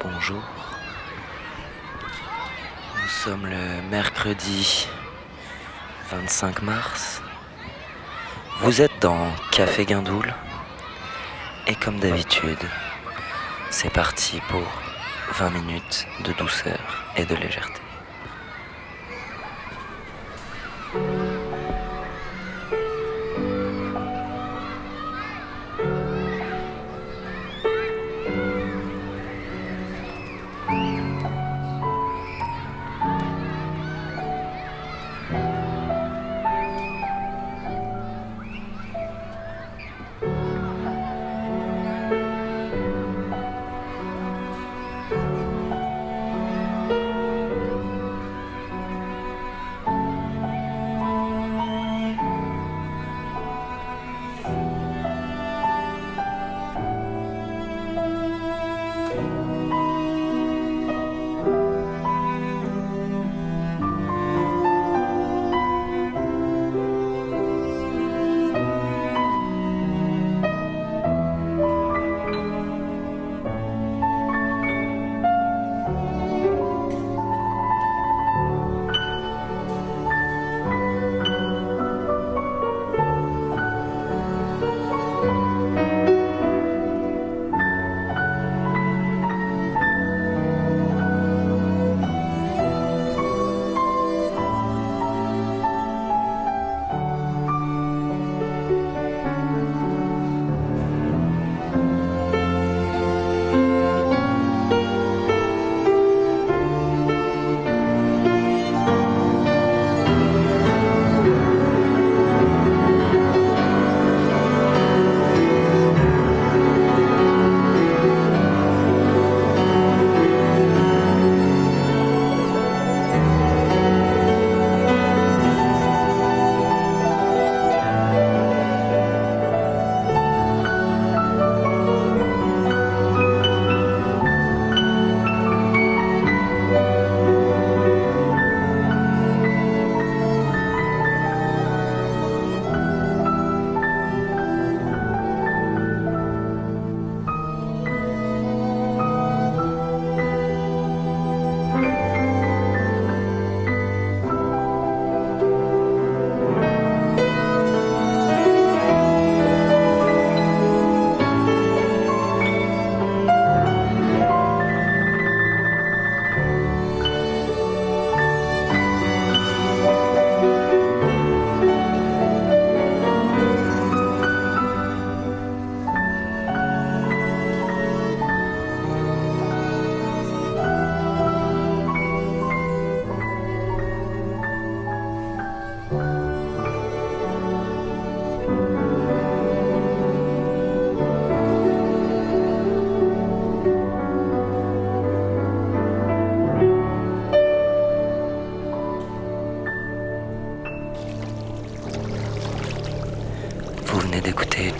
Bonjour. Nous sommes le mercredi 25 mars. Vous êtes dans Café Guindoul. Et comme d'habitude, c'est parti pour 20 minutes de douceur et de légèreté.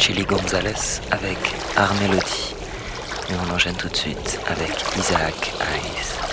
Chili Gonzalez avec Art Melody. Et on enchaîne tout de suite avec Isaac Hayes.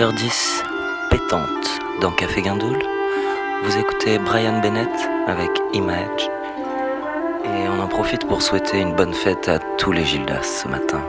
18h10, pétante dans Café Guindoul. Vous écoutez Brian Bennett avec Image. Et on en profite pour souhaiter une bonne fête à tous les Gildas ce matin.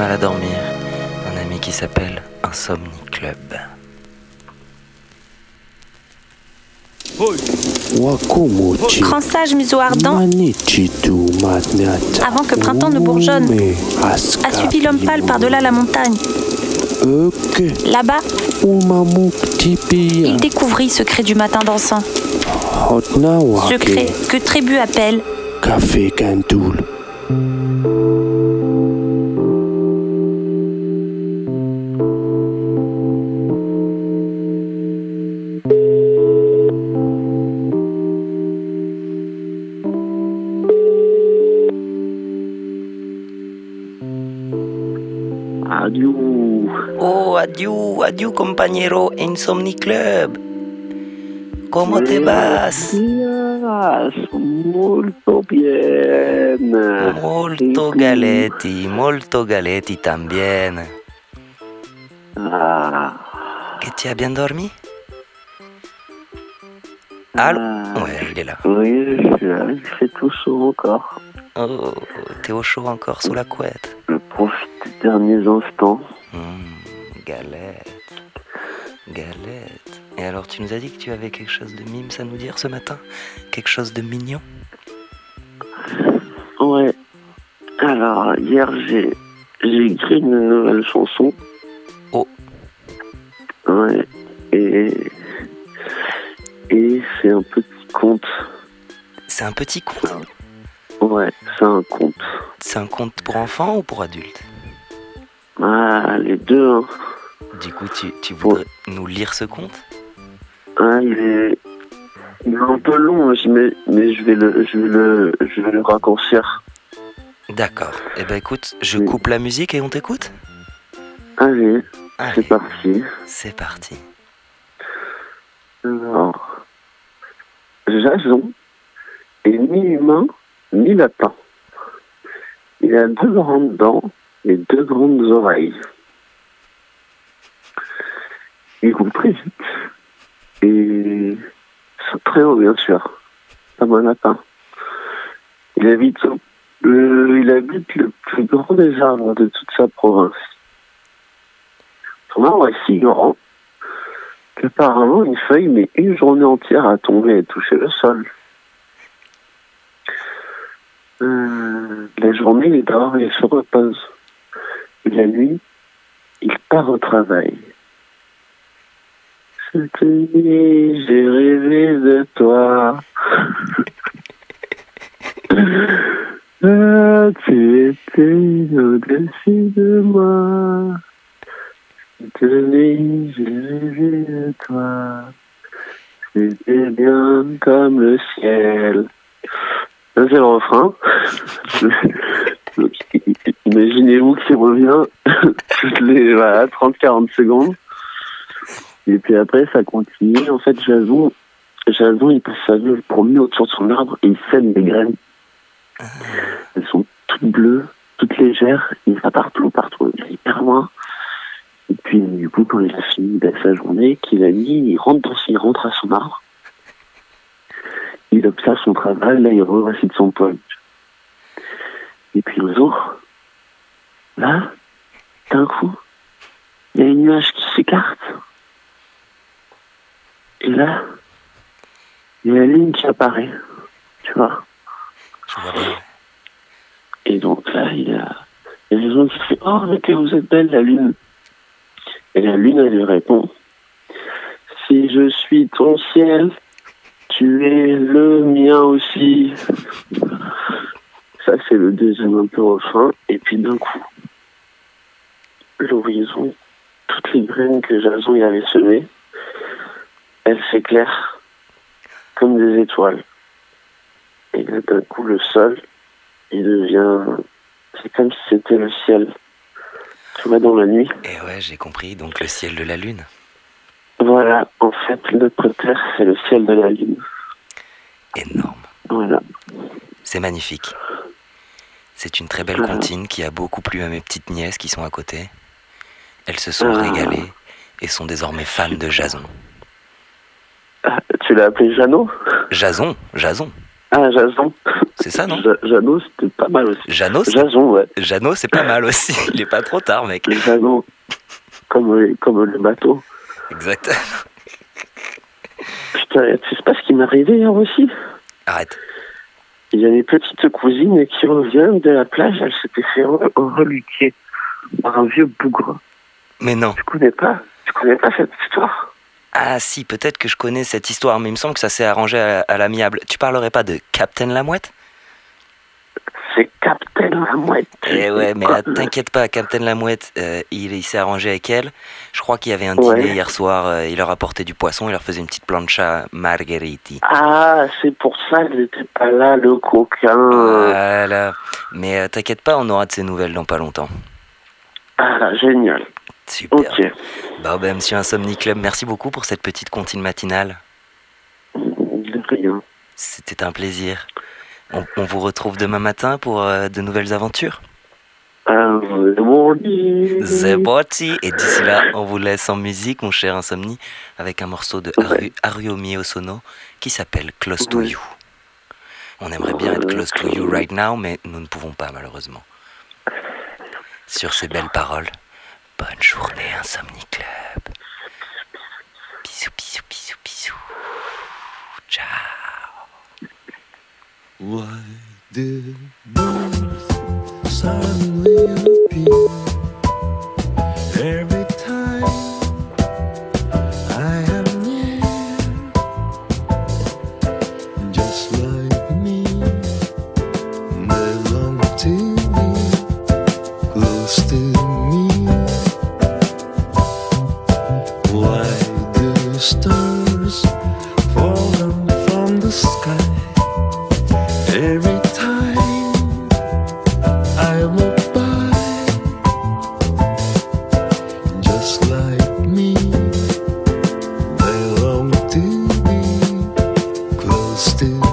Mal à dormir, un ami qui s'appelle Insomnie Club. Grand sage museau ardent, avant que printemps ne bourgeonne, a suivi l'homme pâle par-delà la montagne. Là-bas, il découvrit secret du matin dansant. Secret que Trébu appelle Café Gandoul. Compañero Insomnie Club. ¿Cómo te vas? Yes, molto bien. Molto galetti, molto galetti también. Ah, Que tu as bien dormi? Allô ah, Ouais, il est là. Oui, je suis là, il fait tout chaud encore. Oh, t'es au chaud encore sous la couette. Je profite des derniers instants. Galette. Galette. Et alors, tu nous as dit que tu avais quelque chose de mimes à nous dire ce matin? Quelque chose de mignon? Ouais. Alors, hier, j'ai j'ai écrit une nouvelle chanson. Oh. Ouais. Et. Et c'est un petit conte. C'est un petit conte? Ouais, c'est un conte. C'est un conte pour enfants ou pour adultes? Ah, les deux, hein. Du coup, tu, tu voudrais nous lire ce conte? Ah, il est, il est un peu long, mais, mais je vais le, je vais le, je vais le raccourcir. D'accord. Eh ben écoute, je Oui. coupe la musique et on t'écoute? Allez, Allez, c'est parti. c'est parti. Alors, Jason est ni humain ni lapin. Il a deux grandes dents et deux grandes oreilles. Il roule très vite et saute très haut, bien sûr, un lapin. Il habite, le, il habite le plus grand des arbres de toute sa province. Son arbre est si grand qu'apparemment une feuille met une journée entière à tomber et toucher le sol. Euh, la journée, il dort et se repose. Et la nuit, il part au travail. Cette nuit, j'ai rêvé de toi. Ah, tu étais au-dessus de moi. Cette nuit, j'ai rêvé de toi. C'était bien comme le ciel. Ça, c'est le refrain. Imaginez-vous qu'il revient toutes les voilà, 30-40 secondes. Et puis après, ça continue. En fait, Jason, Jason il passe sa vie se promener autour de son arbre et il sème des graines. Elles sont toutes bleues, toutes légères. Il va partout, partout. Il va hyper loin. Et puis, du coup, quand il a fini ben, sa journée, qu'il a mis, il rentre, dans, il rentre à son arbre. Il observe son travail, là, il récite son poème. Et puis, un jour, là, d'un coup, il y a une nuage qui s'écarte. Et là, il y a la ligne qui apparaît. Tu vois. Et donc là, il y a, il y a raison qui fait Oh, mais que vous êtes belle, la lune. Et la lune, elle lui répond Si je suis ton ciel, tu es le mien aussi. Ça, c'est le deuxième un peu refrain. Et puis d'un coup, l'horizon, toutes les graines que Jason y avait semées, elles s'éclairent comme des étoiles. Et là, d'un coup, le sol, il devient. C'est comme si c'était le ciel. Tu vois, dans la nuit. Et ouais, j'ai compris. Donc le ciel de la lune. Voilà, en fait, notre terre, c'est le ciel de la lune. Énorme. Voilà. C'est magnifique. C'est une très belle Voilà. comptine qui a beaucoup plu à mes petites nièces qui sont à côté. Elles se sont Ah. régalées et sont désormais fans de Jason. Ah, tu l'as appelé Jeannot? Jason, Jason. Ah, Jason. C'est ça, non? Jeannot, c'était pas mal aussi. Jeannot, Jason, ouais. Jeannot, c'est pas mal aussi. Il est pas trop tard, mec. Jeannot, comme, comme le bateau. Exact. Putain, tu sais pas ce qui m'est arrivé hier aussi? Arrête. Il y a une petite cousine qui revient de la plage, elle s'était fait reluquer par un vieux bougre. Mais non. Tu connais pas? Tu connais pas cette histoire? Ah si, peut-être que je connais cette histoire, mais il me semble que ça s'est arrangé à, l'amiable. Tu parlerais pas de Captain Lamouette C'est Captain Lamouette. Eh ouais, mais t'inquiète pas, Captain Lamouette, euh, il, il s'est arrangé avec elle. Je crois qu'il y avait un dîner hier soir, euh, il leur apportait du poisson, il leur faisait une petite plancha margheriti. Ah, c'est pour ça qu'il n'était pas là, le coquin. Voilà. Mais euh, t'inquiète pas, on aura de ses nouvelles dans pas longtemps. Ah, génial. Super. Ok. Bah, ben, monsieur Insomnie Club, merci beaucoup pour cette petite comptine matinale. De rien. C'était un plaisir. On, vous retrouve demain matin pour euh, de nouvelles aventures. Euh, The party. Et d'ici là, on vous laisse en musique, mon cher Insomnie, avec un morceau de Ariomi Osono qui s'appelle Close to You. On aimerait bien être close to you right now, mais nous ne pouvons pas, malheureusement. Sur ces belles paroles, bonne journée, Insomnie Club. Bisous, bisous, bisous, bisous. Ciao. Why did suddenly? still.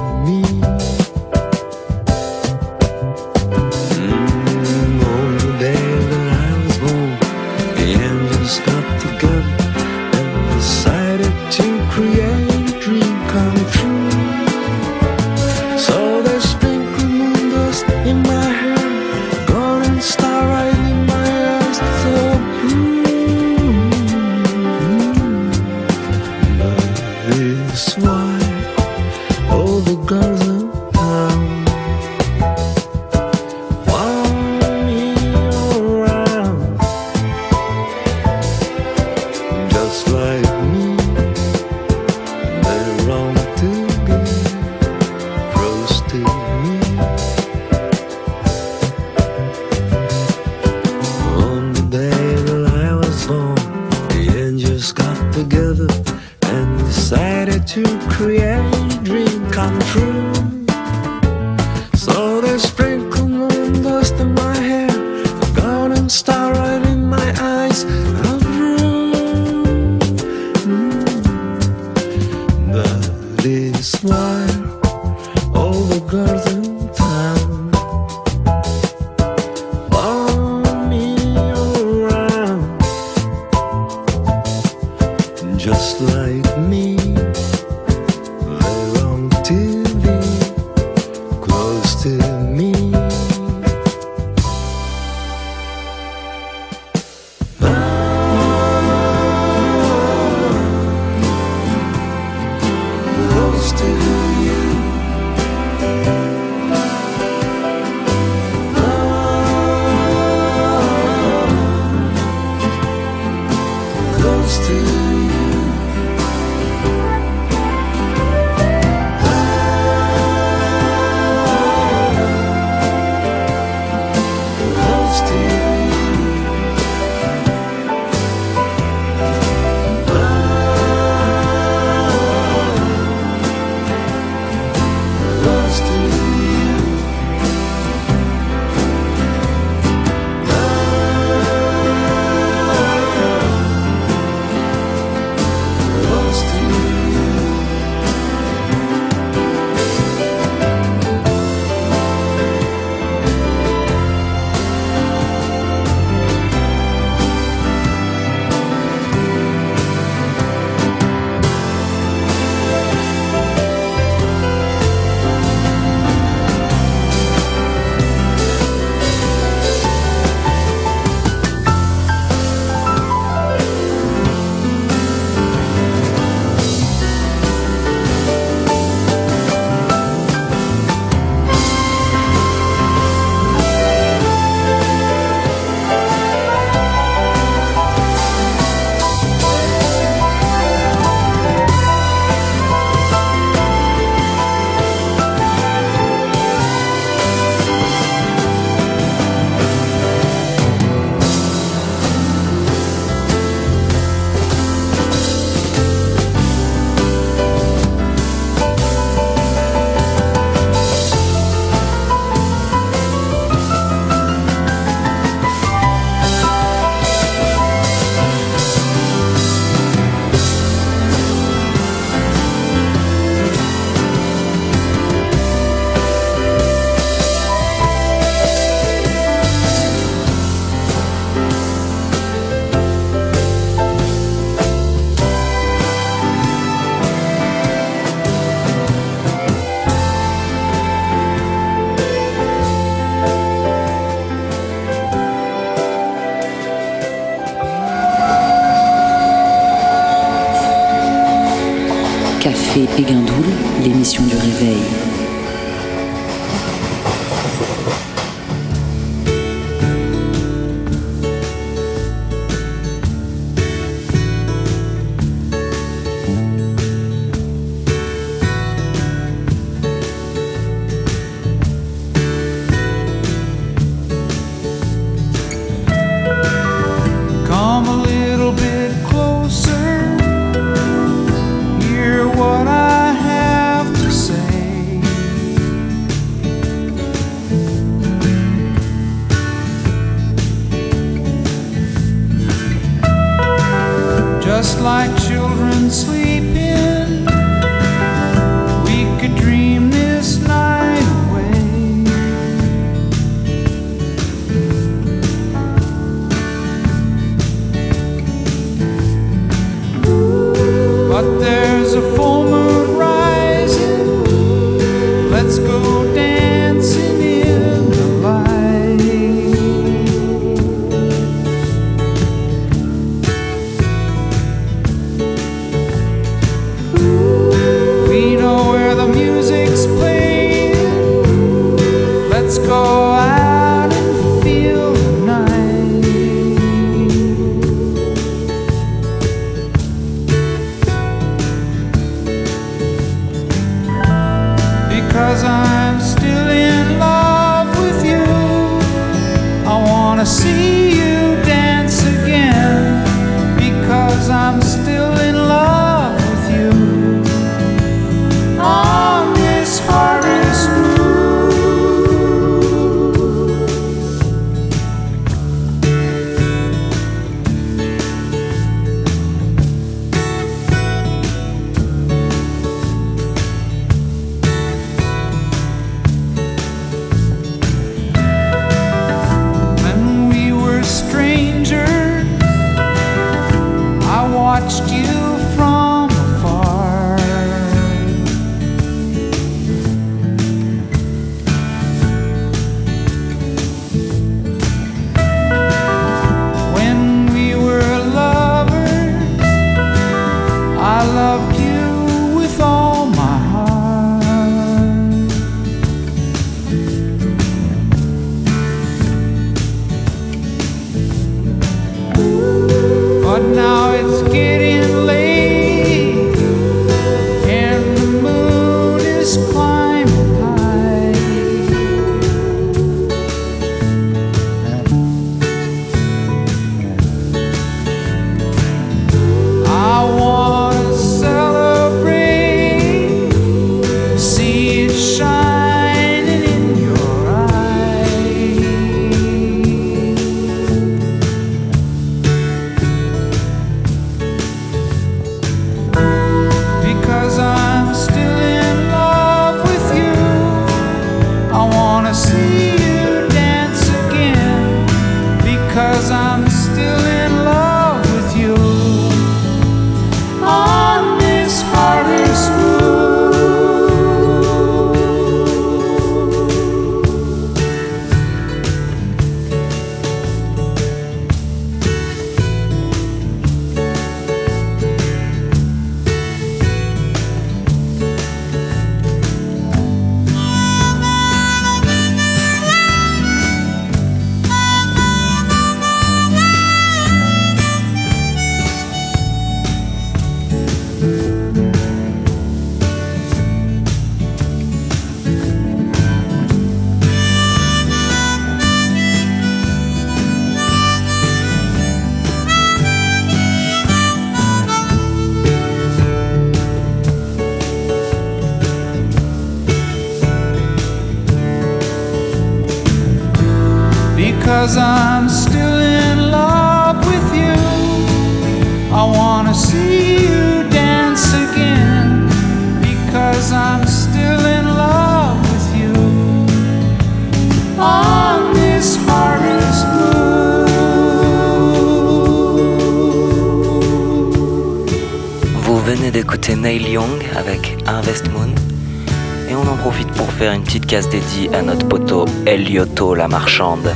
Case dédiée à notre poteau Elioto la marchande,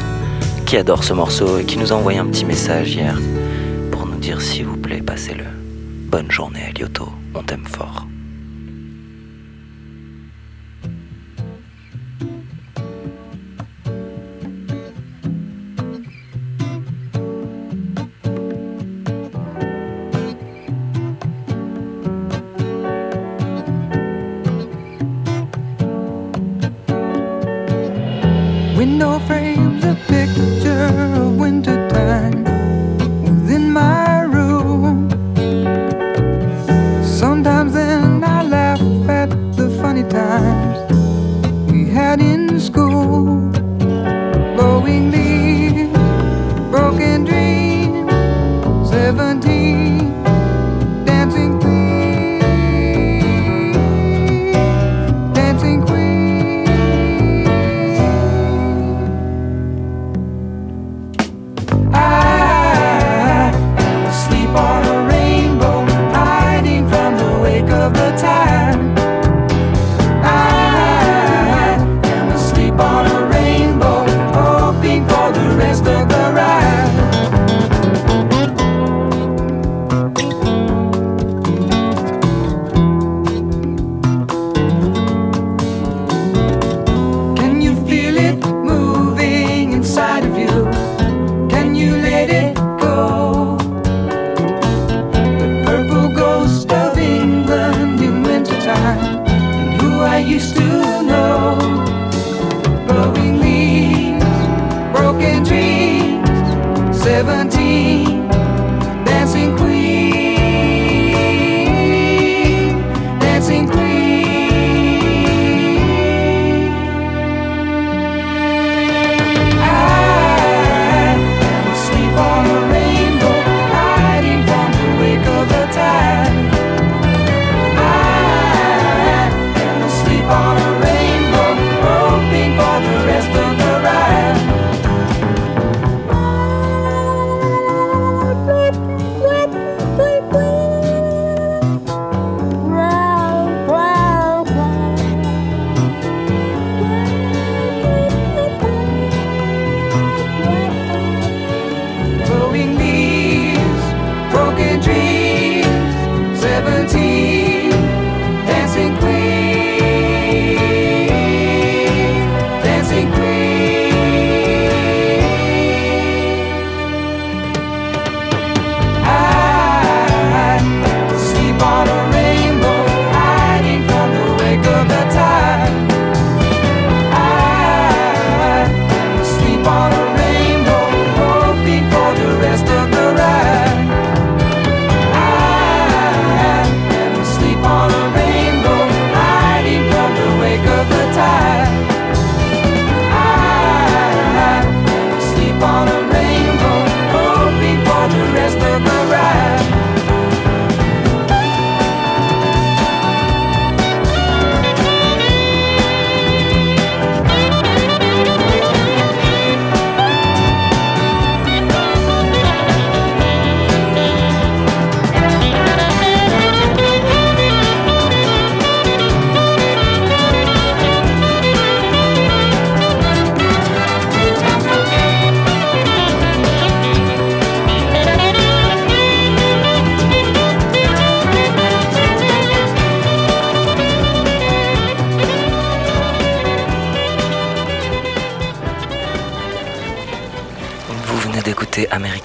qui adore ce morceau et qui nous a envoyé un petit message hier pour nous dire s'il vous plaît, passez-le. Bonne journée Elioto, on t'aime fort.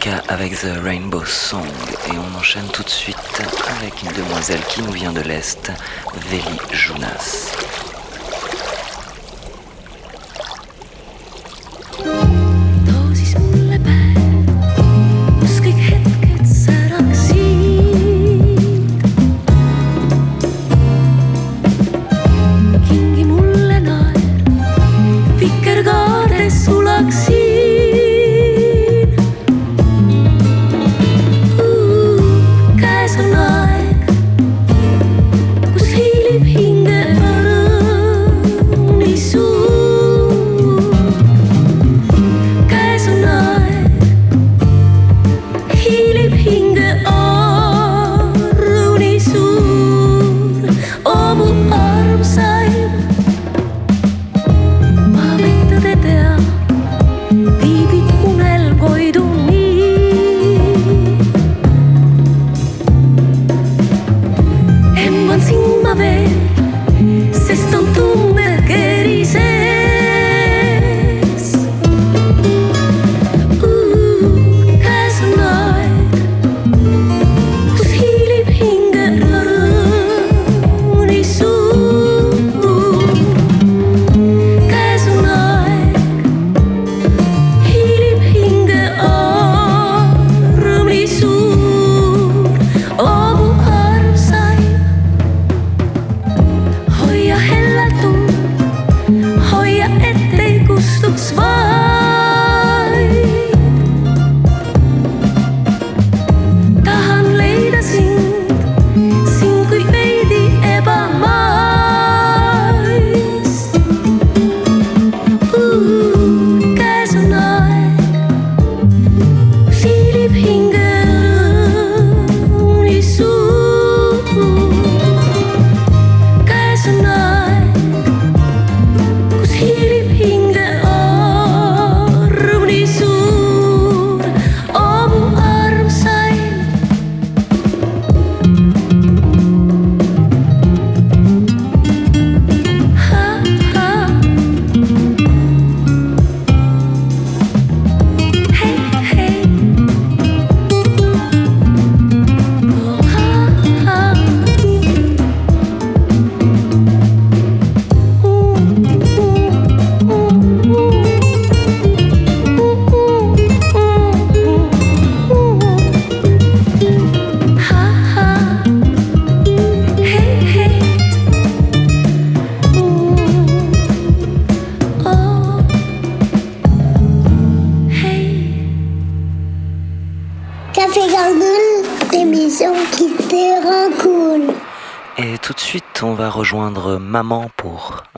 The Rainbow Song et on enchaîne tout de suite avec une demoiselle qui nous vient de l'Est, Veli Jounas.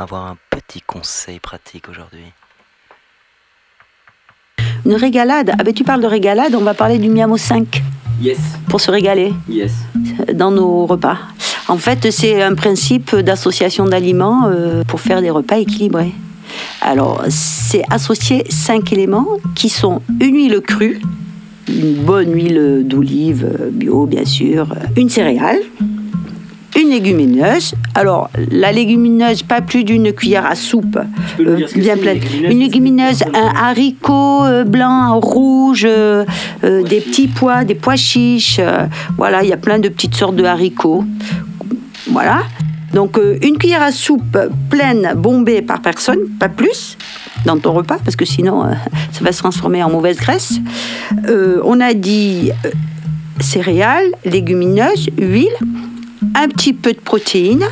Avoir un petit conseil pratique aujourd'hui. Une régalade. Ah ben tu parles de régalade, on va parler du Miamo 5. Yes. Pour se régaler. Yes. Dans nos repas. En fait, c'est un principe d'association d'aliments euh, pour faire des repas équilibrés. Alors, c'est associer cinq éléments qui sont une huile crue, une bonne huile d'olive bio, bien sûr, une céréale, une légumineuse. Alors, la légumineuse, pas plus d'une cuillère à soupe, euh, bien pleine. Une légumineuse, un haricot euh, blanc, rouge, euh, des petits pois, des pois chiches. voilà, il y a plein de petites sortes de haricots. Voilà. Donc, une cuillère à soupe pleine, bombée par personne, pas plus dans ton repas, parce que sinon, ça va se transformer en mauvaise graisse. on a dit céréales, légumineuses, huile un petit peu de protéines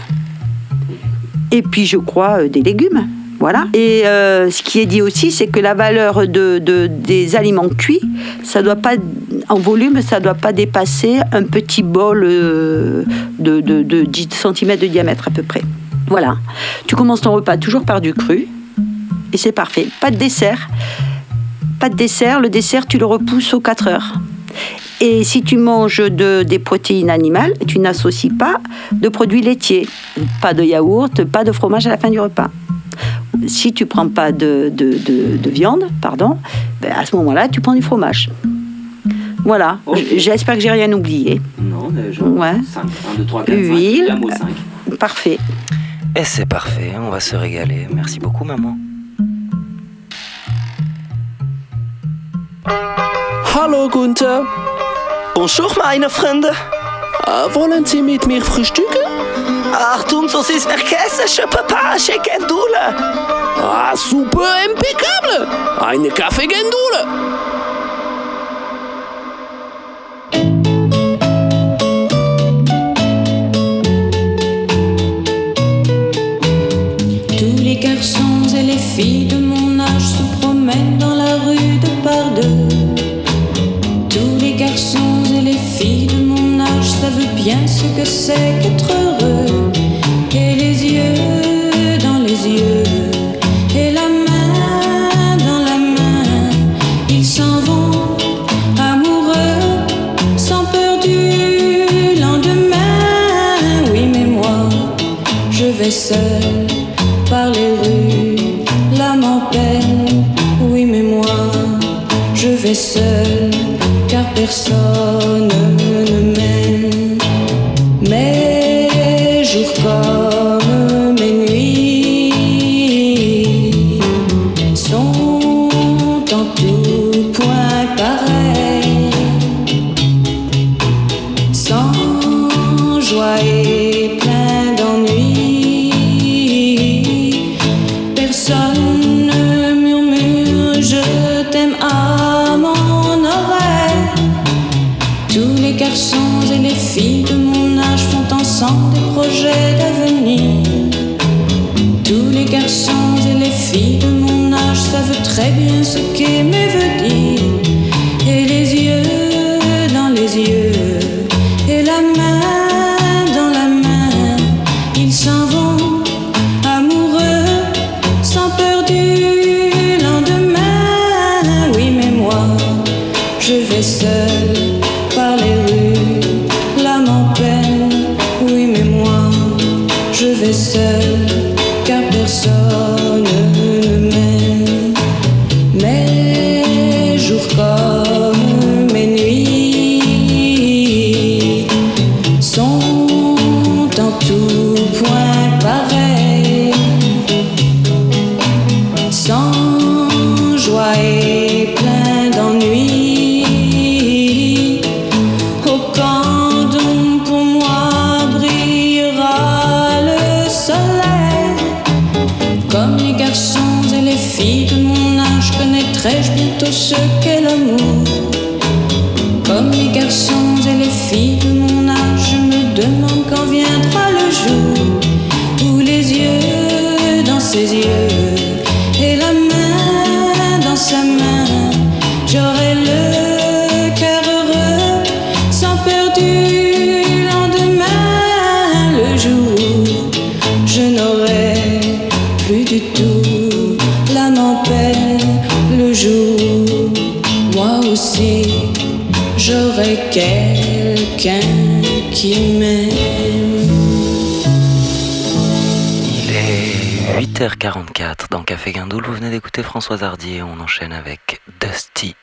et puis je crois euh, des légumes. Voilà. Et euh, ce qui est dit aussi, c'est que la valeur de, des aliments cuits, ça doit pas, en volume, ça ne doit pas dépasser un petit bol euh, de, de, 10 cm de diamètre à peu près. Voilà. Tu commences ton repas toujours par du cru et c'est parfait. Pas de dessert. Pas de dessert. Le dessert, tu le repousses aux 4 heures. Et si tu manges de, des protéines animales, tu n'associes pas de produits laitiers, pas de yaourt, pas de fromage à la fin du repas. Si tu prends pas de, de, viande, pardon, ben à ce moment-là, tu prends du fromage. Voilà, j'espère que j'ai rien oublié. Non, déjà. Ouais. 5, 1, 2, 3, 4, Huile. 5. Parfait. Et c'est parfait, on va se régaler. Merci beaucoup, maman. Hallo Gunther. Bonjour, meine Freunde. Äh, wollen Sie mit mir frühstücken? Achtung, so ist vergessen, je peux pas, j'ai Gendule. Ah, super, impeccable. Eine Kaffee-Gendule. Tous les garçons et les filles de mon âge se promènent dans la rue de par deux. Bien ce que c'est qu'être heureux. Et les yeux dans les yeux, et la main dans la main, ils s'en vont amoureux, sans peur du lendemain. Oui, mais moi, je vais seul par les rues, l'âme en peine. Oui, mais moi, je vais seul car personne ne mène. Café Guindoul, vous venez d'écouter Françoise et On enchaîne avec Dusty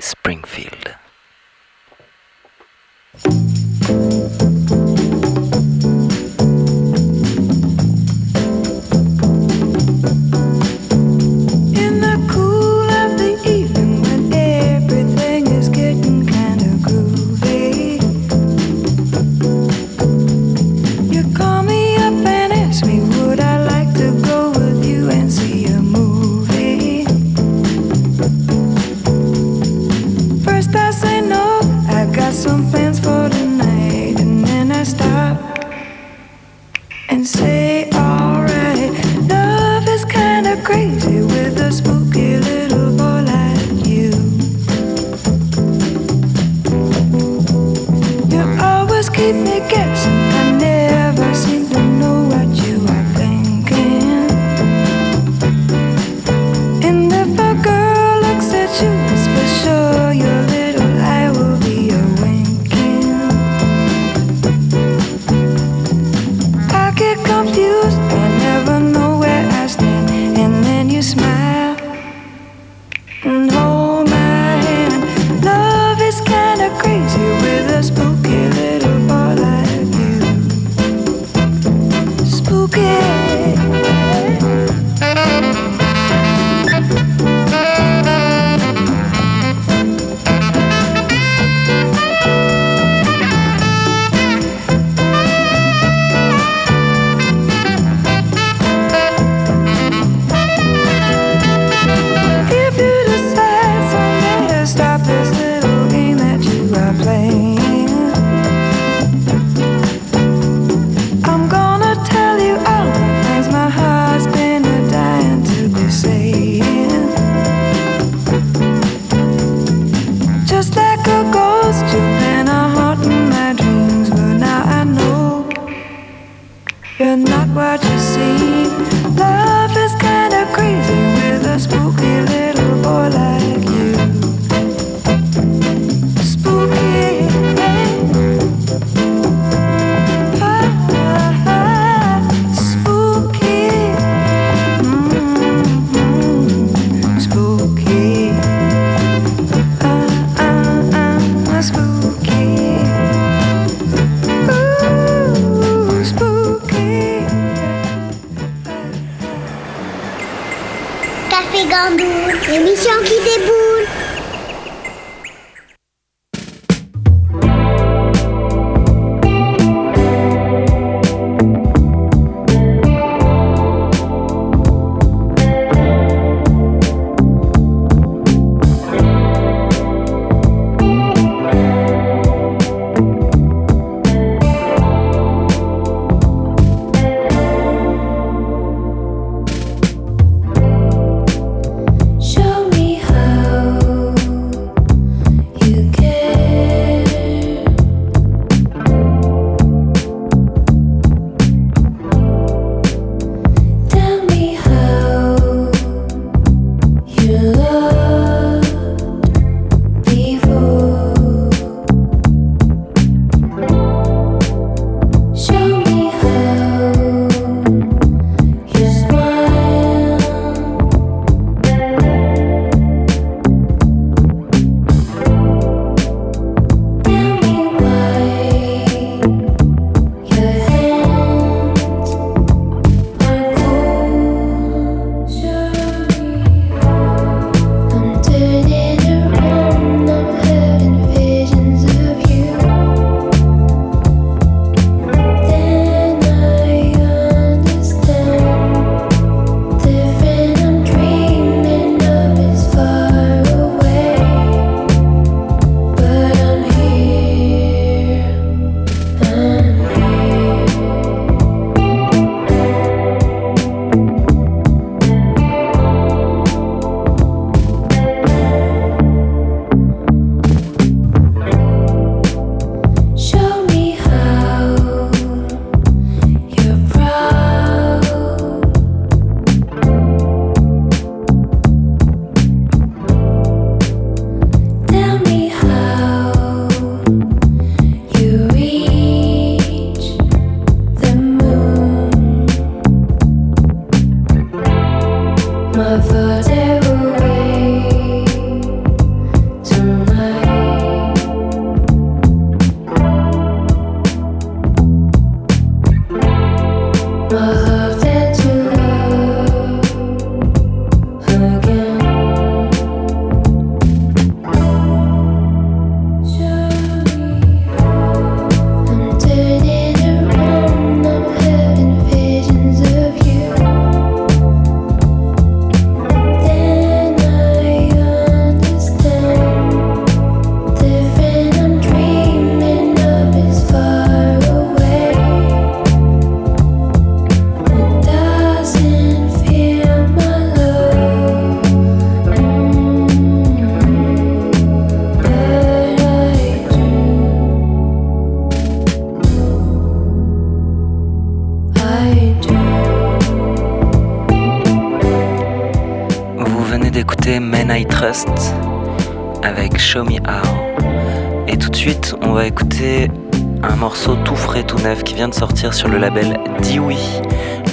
label Dioui,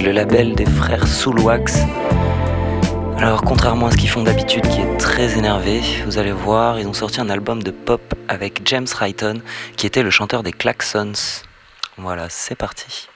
le label des frères Soulwax. Alors contrairement à ce qu'ils font d'habitude qui est très énervé, vous allez voir, ils ont sorti un album de pop avec James Ryton qui était le chanteur des Klaxons. Voilà, c'est parti.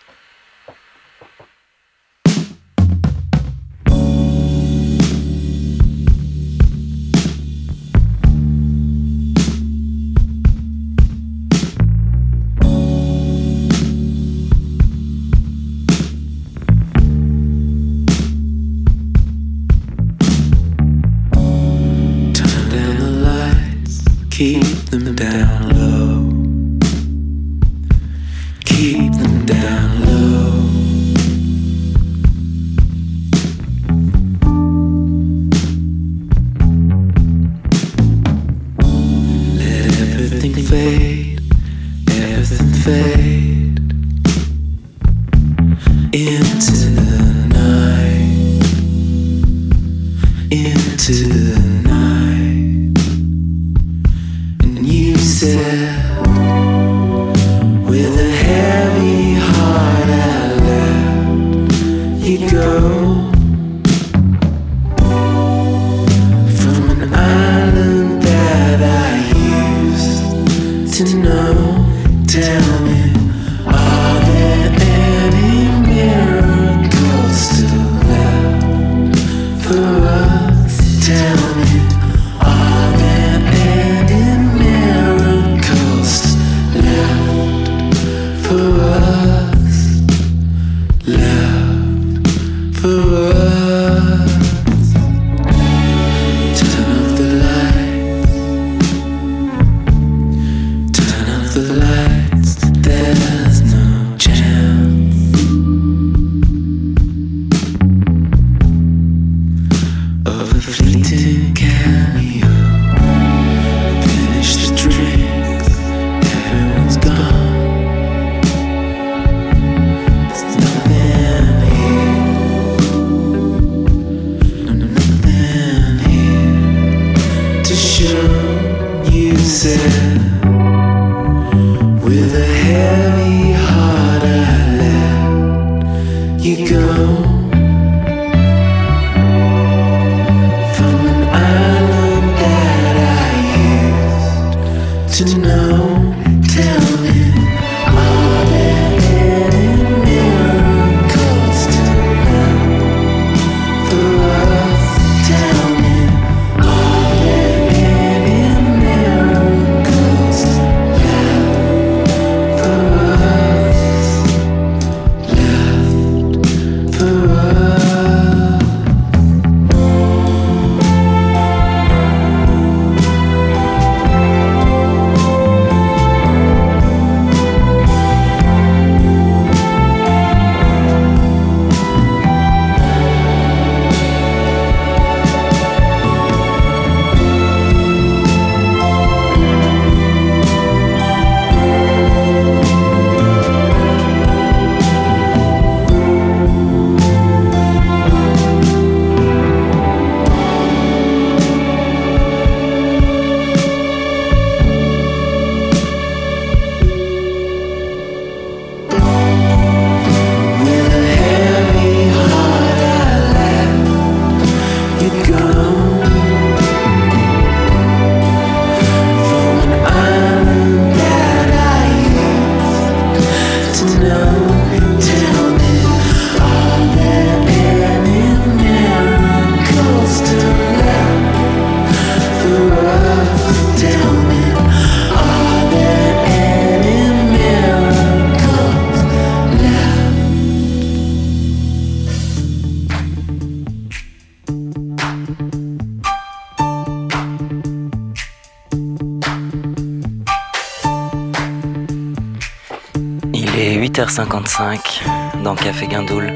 dans Café Guindoul.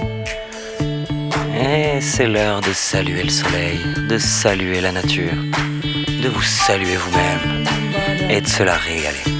Et c'est l'heure de saluer le soleil, de saluer la nature, de vous saluer vous-même et de se la régaler.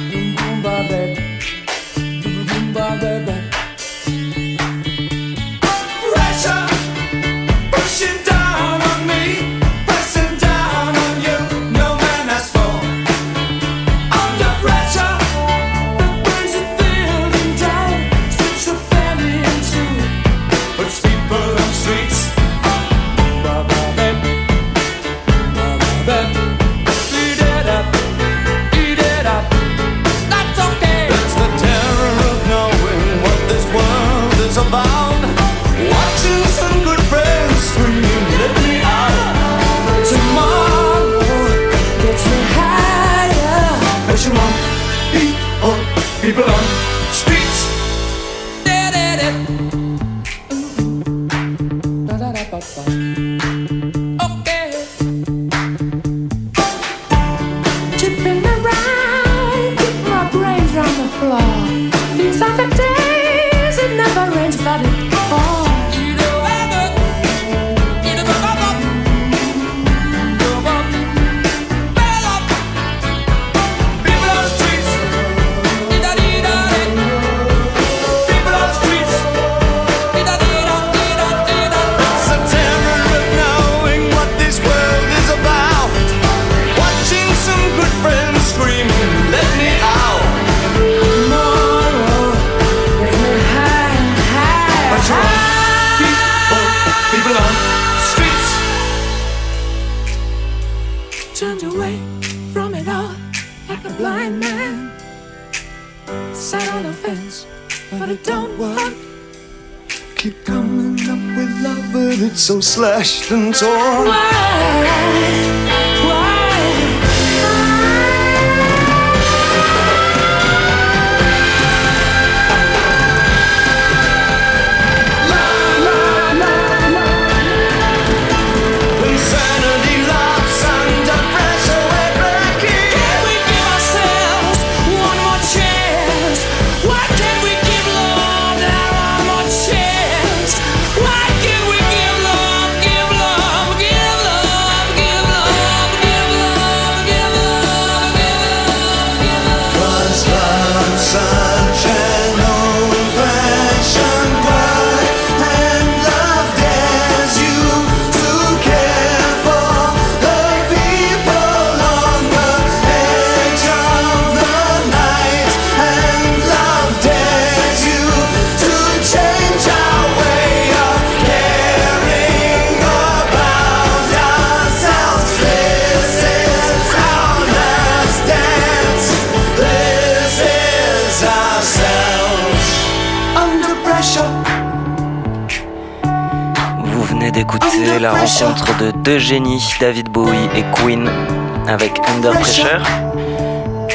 Keep coming up with love, but it's so slashed and torn. Insanity la rencontre de deux génies, David Bowie et Queen, avec Under Pressure.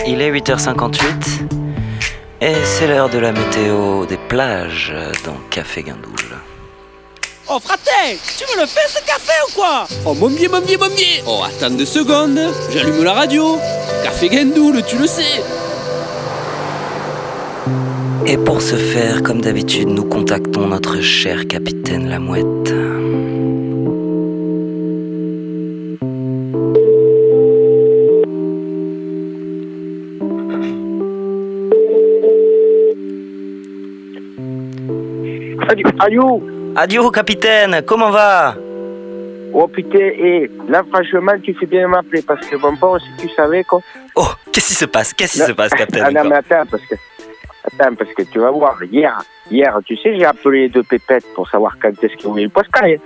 Il est 8h58 et c'est l'heure de la météo des plages dans Café Guindoul. Oh fraté, tu me le fais ce café ou quoi? Oh mon biais, mon biais, mon biais Oh attends deux secondes, j'allume la radio. Café Gendoul, tu le sais. Et pour ce faire, comme d'habitude, nous contactons notre cher capitaine La Allô Adieu capitaine, comment va? Oh putain, et là franchement tu fais bien de m'appeler parce que bon bon si tu savais quoi. Oh, qu'est-ce qui se passe? Qu'est-ce qui se passe, Ah capitaine non mais attends parce que attends parce que tu vas voir hier hier tu sais j'ai appelé les deux pépettes pour savoir quand est-ce qu'ils voulaient le poiscaille.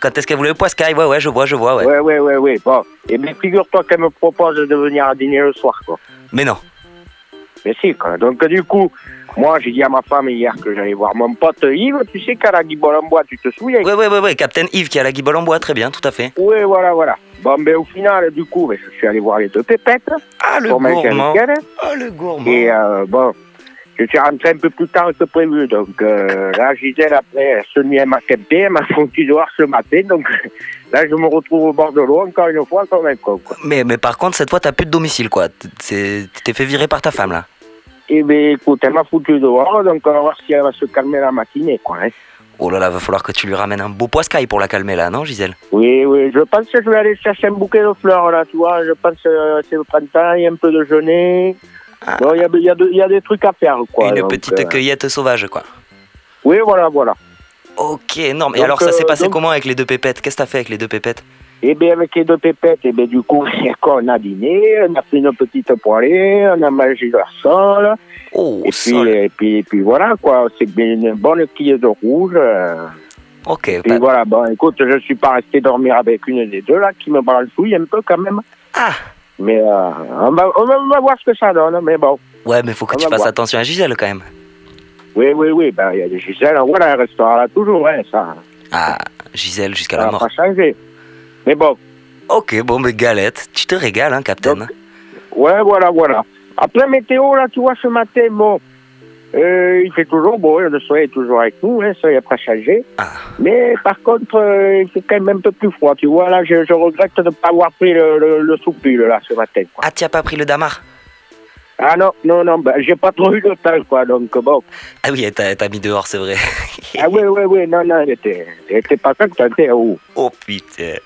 Quand est-ce qu'elle voulait le poiscaille? Ouais, ouais, je vois, je vois, ouais. Ouais ouais ouais ouais bon et bien figure-toi qu'elle me propose de venir à dîner le soir quoi. Mais non. Mais si quoi donc du coup moi j'ai dit à ma femme hier que j'allais voir mon pote Yves tu sais qu'à la guibole en bois tu te souviens? Ouais, ouais, ouais, ouais, capitaine Yves qui a la guibole en bois, très bien, tout à fait. Oui, voilà, voilà. Bon, ben au final, du coup, ben, je suis allé voir les deux pépettes. Ah, le gourmand. Oh, le gourmand. Et euh, bon, je suis rentré un peu plus tard que prévu. Donc euh, là, Gisèle, après, ce nuit, elle m'a campé, elle m'a foutu dehors ce matin. Donc là, je me retrouve au bord de l'eau, encore une fois, comme un con. Quoi. Mais, mais par contre, cette fois, t'as plus de domicile, quoi. Tu t'es fait virer par ta femme, là. Et ben écoute, elle m'a foutu dehors, donc on va voir si elle va se calmer la matinée, quoi. hein. Oh là là, va falloir que tu lui ramènes un beau poiscaille pour la calmer, là, non, Gisèle? Oui, oui, je pense que je vais aller chercher un bouquet de fleurs, là, tu vois. Je pense que euh, c'est le printemps, il y a un peu de genêt. Bon, il y a, y, a y des trucs à faire, quoi. Une donc, petite euh, cueillette sauvage, quoi. Oui, voilà, voilà. Ok, non, mais Donc, alors ça s'est euh, passé donc- comment avec les deux pépettes? Qu'est-ce que t'as fait avec les deux pépettes? Et bien avec les deux pépettes, et bien du coup, on a dîné, on a pris une petite poêlée, on a mangé leur sol. Oh, et, puis, et, puis, et puis voilà, quoi, c'est une bonne quille de rouge. euh. Ok, Et puis voilà, bon, écoute, je suis pas resté dormir avec une des deux, là, qui me branle-fouille un peu quand même. Ah Mais euh, on, va, on va- on va voir ce que ça donne, mais bon. Ouais, mais faut que On tu va fasses voir. attention à Gisèle, quand même. Oui, oui, oui, ben, il y a des Gisèle, voilà, un restaurant là, toujours, hein, ça. Ah, Gisèle jusqu'à Ça la n'a mort. pas changé. Mais bon, Ok, bon, mais galette. Tu te régales, hein, Captain. ouais, voilà, voilà. Après, météo, là, tu vois, ce matin, bon, euh, il fait toujours beau, le soleil est toujours avec nous, hein, ça n'a pas changé. Ah. Mais par contre, euh, il fait quand même un peu plus froid, tu vois, là, je, je regrette de ne pas avoir pris le, le, le soupil, là, ce matin, quoi. Ah, tu as pas pris le damar? Ah non, non, non, ben, j'ai pas trop eu le temps, quoi, donc bon. Ah oui, t'as t'as mis dehors, c'est vrai. Ah oui, oui, oui, non, non, il était, il était pas quand t'étais où? Oh putain.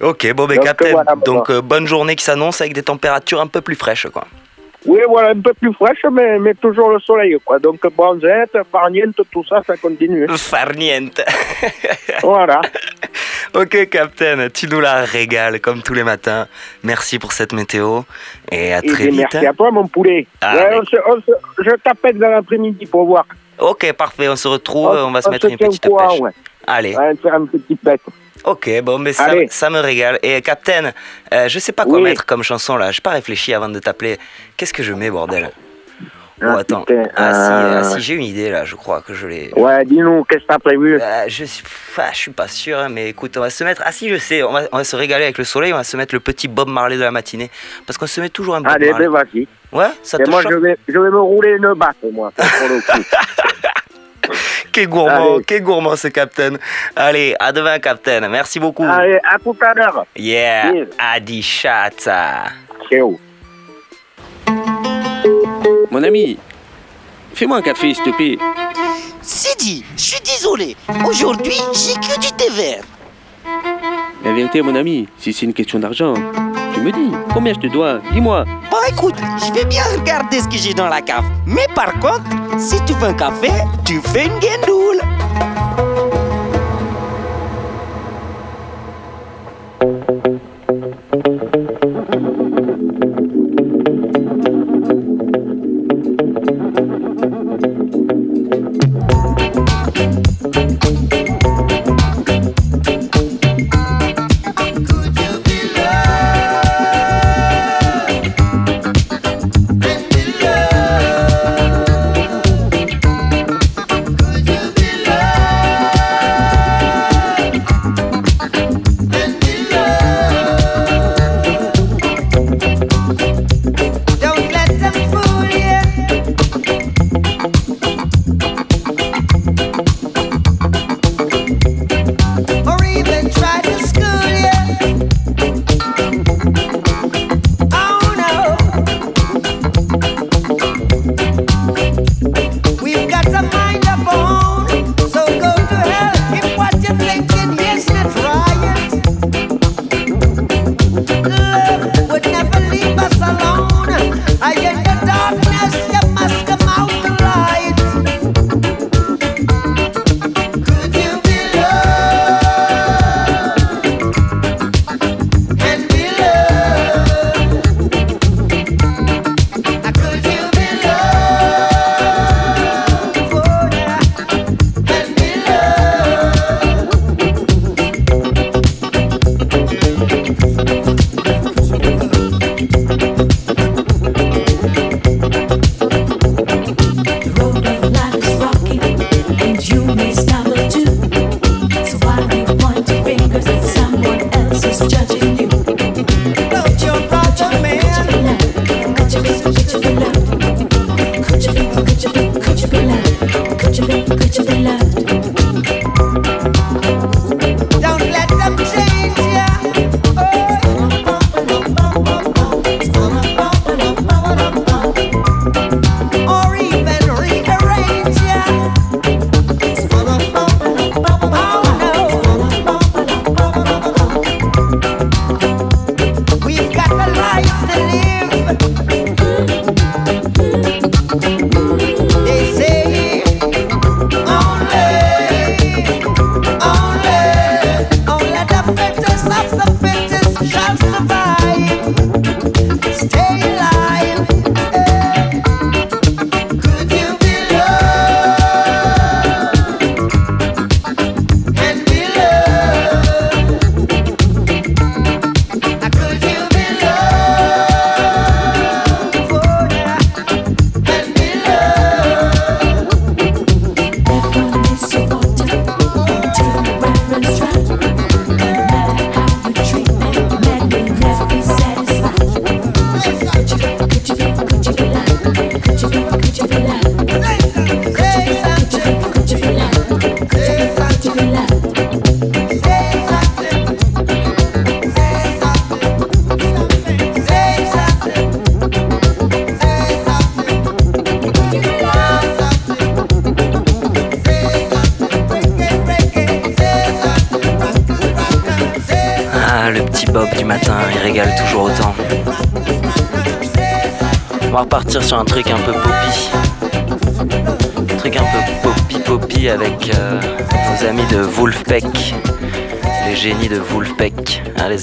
Ok, bon, ben, Donc, Captain, voilà, donc euh, bonne journée qui s'annonce avec des températures un peu plus fraîches, quoi. Oui, voilà, un peu plus fraîche, mais, mais toujours le soleil, quoi. Donc, bronzette, farniente, tout ça, ça continue. Farniente. Voilà. ok, Captain, tu nous la régales comme tous les matins. Merci pour cette météo et à Et très vite. merci à toi, mon poulet. Ah, Ouais, mais- on se- on se- je t'appelle dans l'après-midi pour voir. Ok, parfait, on se retrouve, on, va se on mettre se une petite pêche. ouais. Allez. On va faire un petit pète. Ok, bon, mais ça, Allez. ça me régale. Et Captain, euh, je sais pas quoi Oui. mettre comme chanson là. J'ai pas réfléchi avant de t'appeler. Qu'est-ce que je mets, bordel? Oh, Ah, attends. putain, Ah, si, euh, ah, si, j'ai une idée là, je crois que je l'ai. Ouais, dis-nous, qu'est-ce que t'as prévu? Euh, je, suis- ah, je suis pas sûr, hein, mais écoute, on va se mettre. Ah, si, je sais, on va, on va se régaler avec le soleil, on va se mettre le petit Bob Marley de la matinée. Parce qu'on se met toujours un Bob Allez, Marley. ben vas-y. Ouais, ça Et te moi, je vais, je vais me rouler une batte, moi, pour le coup. Quel gourmand, Allez. quel gourmand ce Captain. Allez, à demain, Captain. Merci beaucoup. Allez, à tout à l'heure. Yeah, Yes. Adi Chata. Ciao. Mon ami, fais-moi un café, s'il te plaît. Sidi, je suis désolé. Aujourd'hui, j'ai que du thé vert. La vérité, mon ami, si c'est une question d'argent, tu me dis combien je te dois? Dis-moi. Bon, écoute, je vais bien regarder ce que j'ai dans la cave. Mais par contre, si tu veux un café, tu fais une guindoule.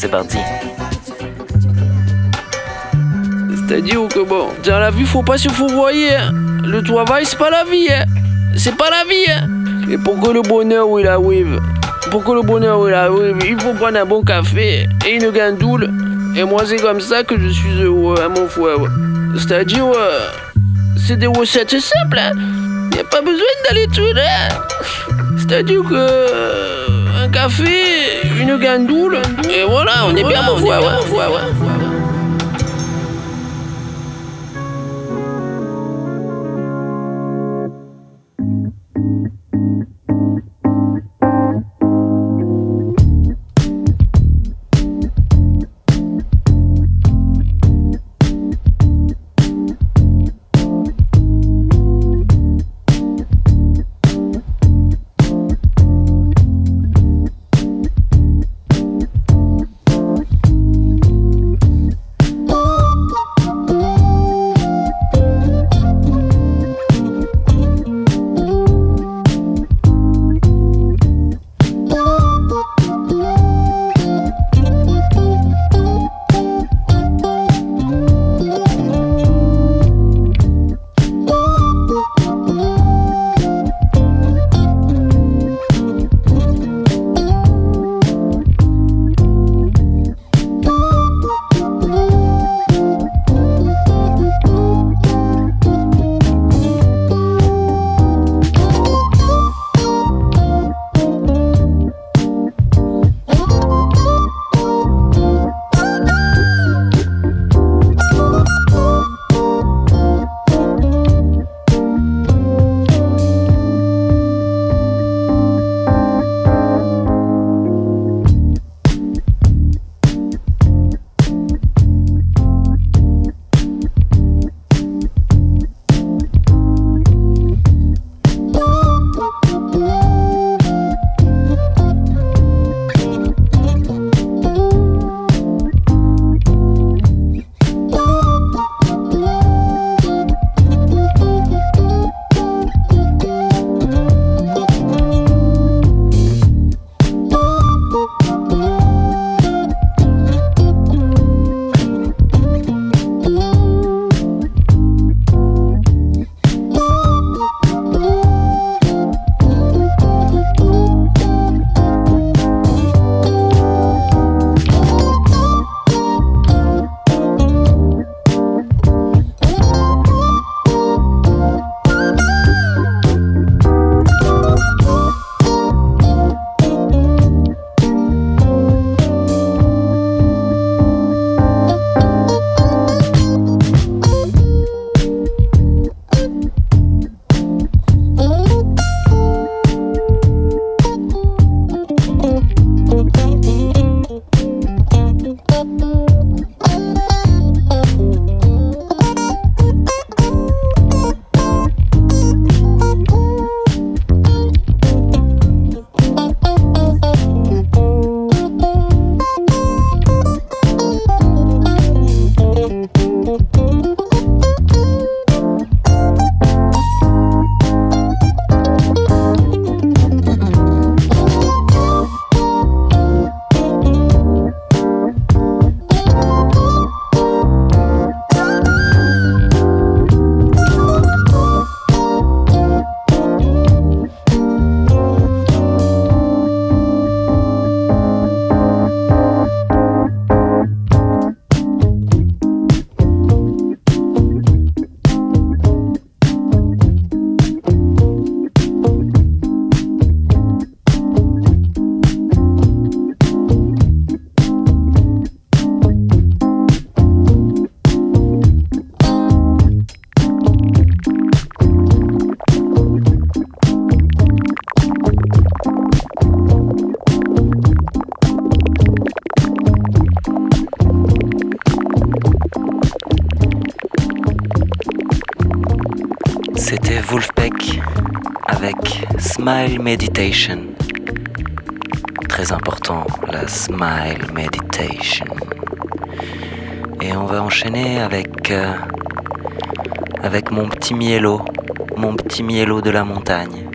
C'est parti. C'est-à-dire que bon, dans la vie, faut pas se fourvoyer. hein. Le travail, c'est pas la vie. hein. C'est pas la vie. hein. Et pour que le bonheur, il arrive, pour que le bonheur, il arrive, il faut prendre un bon café et une gandoule. Et moi, c'est comme ça que je suis heureux, hein, mon frère. C'est-à-dire, euh, c'est des recettes simples. Hein. Y a pas besoin d'aller tout là. C'est-à-dire que euh, un café, une gandoule, et voilà, on est bien, mon frère. ouais, ouais, ouais. Smile Meditation. très important, la Smile Meditation. Et on va enchaîner avec, euh, avec mon petit mielo, mon petit mielo de la montagne,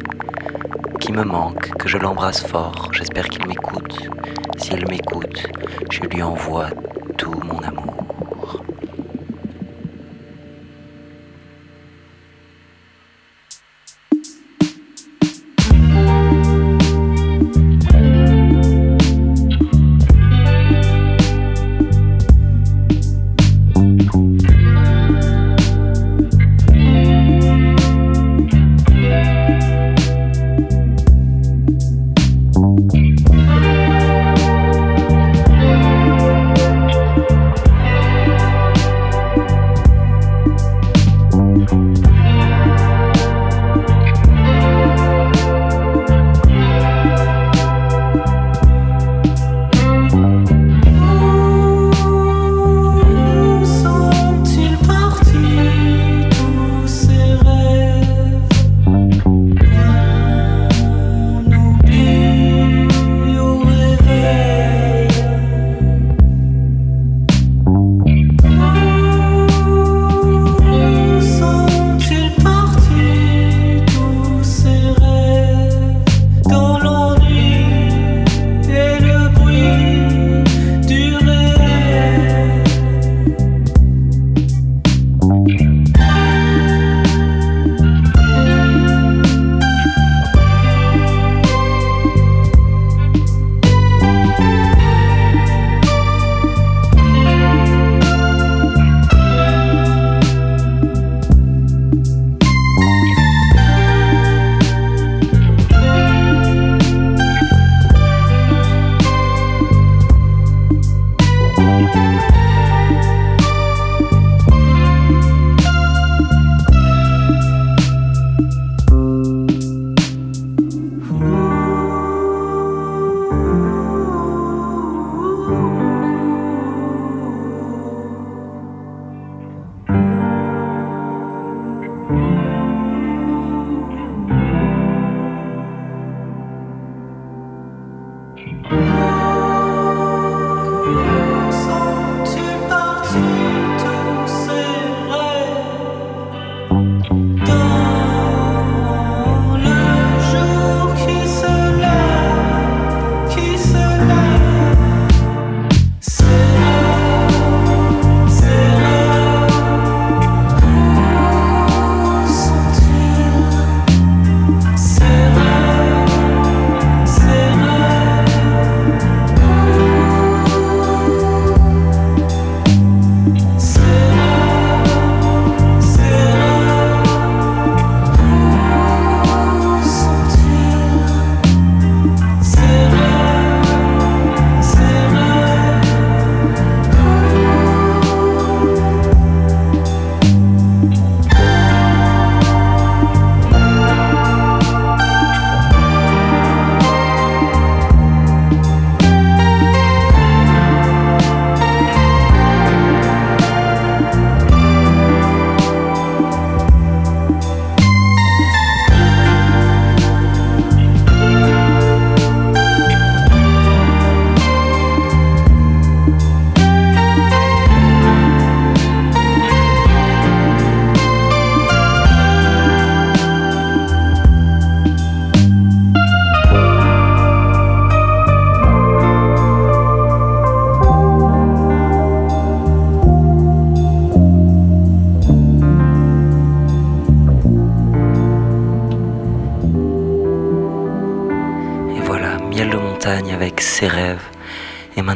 qui me manque, que je l'embrasse fort. J'espère qu'il m'écoute. S'il m'écoute, je lui envoie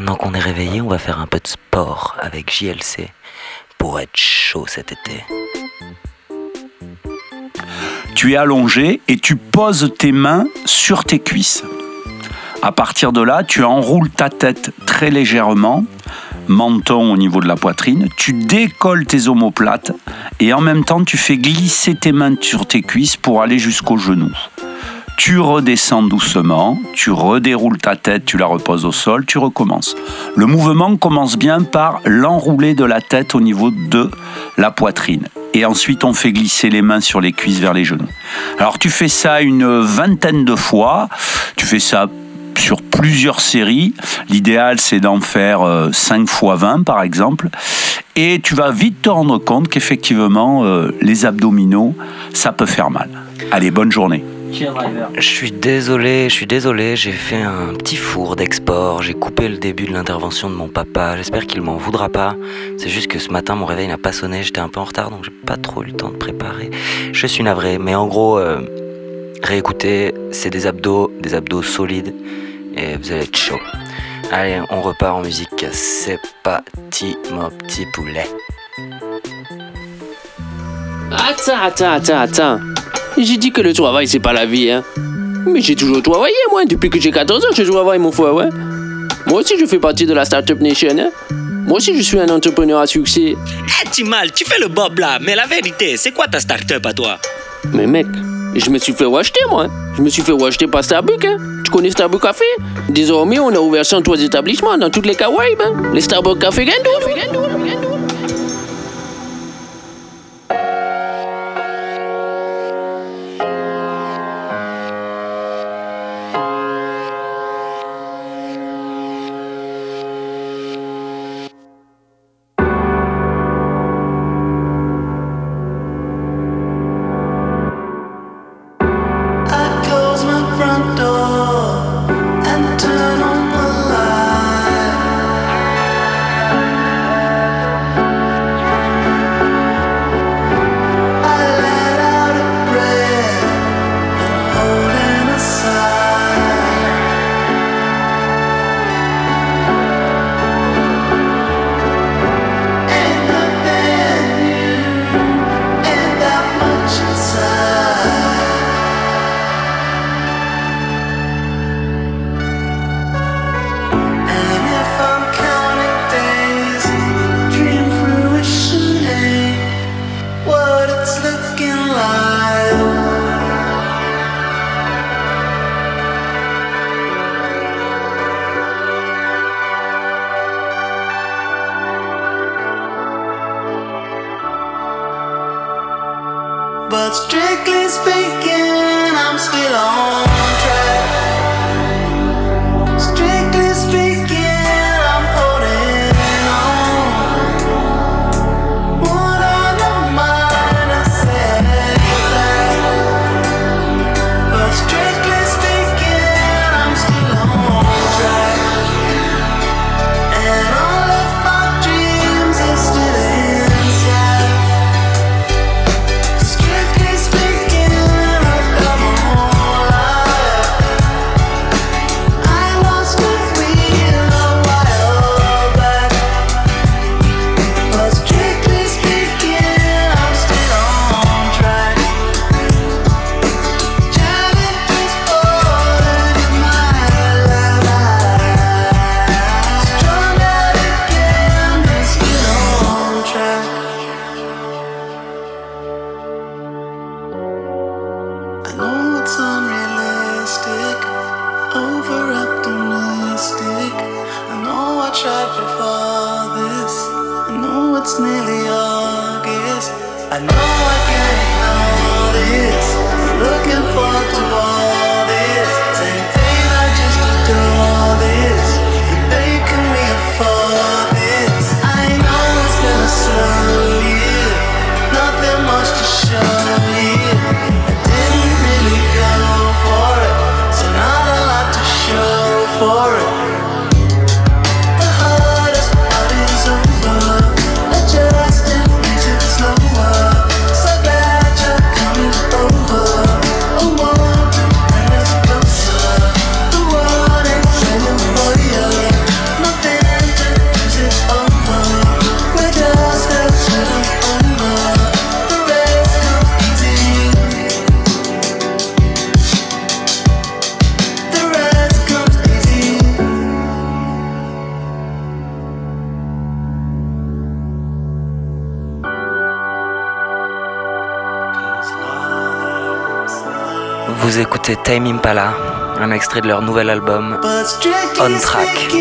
maintenant qu'on est réveillé, on va faire un peu de sport avec JLC pour être chaud cet été. Tu es allongé et tu poses tes mains sur tes cuisses. À partir de là, tu enroules ta tête très légèrement, menton au niveau de la poitrine, tu décolles tes omoplates et en même temps tu fais glisser tes mains sur tes cuisses pour aller jusqu'aux genoux. Tu redescends doucement, tu redéroules ta tête, tu la reposes au sol, tu recommences. Le mouvement commence bien par l'enroulé de la tête au niveau de la poitrine. Et ensuite, on fait glisser les mains sur les cuisses vers les genoux. Alors, tu fais ça une vingtaine de fois. Tu fais ça sur plusieurs séries. L'idéal, c'est d'en faire euh, 5 fois 20, par exemple. Et tu vas vite te rendre compte qu'effectivement, euh, les abdominaux, ça peut faire mal. Allez, bonne journée. Je suis désolé, je suis désolé, j'ai fait un petit four d'export, j'ai coupé le début de l'intervention de mon papa, j'espère qu'il m'en voudra pas. C'est juste que ce matin mon réveil n'a pas sonné, j'étais un peu en retard donc j'ai pas trop eu le temps de préparer. Je suis navré, mais en gros, euh, réécoutez, c'est des abdos, des abdos solides et vous allez être chaud. Allez, on repart en musique, c'est parti mon petit poulet. Attends, attends, attends, attends. J'ai dit que le travail, c'est pas la vie, hein. Mais j'ai toujours travaillé, moi. Depuis que j'ai 14 ans, je travaille, mon frère, ouais. Moi aussi, je fais partie de la Startup Nation, hein. Moi aussi, je suis un entrepreneur à succès. Eh, Timal, tu fais le bob là, mais la vérité, c'est quoi ta start-up à toi? Mais mec, je me suis fait racheter, moi. Je me suis fait racheter par Starbucks, hein. Tu connais Starbucks Café? Désormais, on a ouvert 103 établissements dans toutes les Caraïbes, hein. Les Starbucks Café Gandoul. Tried before this. I know it's nearly August. I know I can't ignore this. Looking forward to all Time Impala, un extrait de leur nouvel album On Track.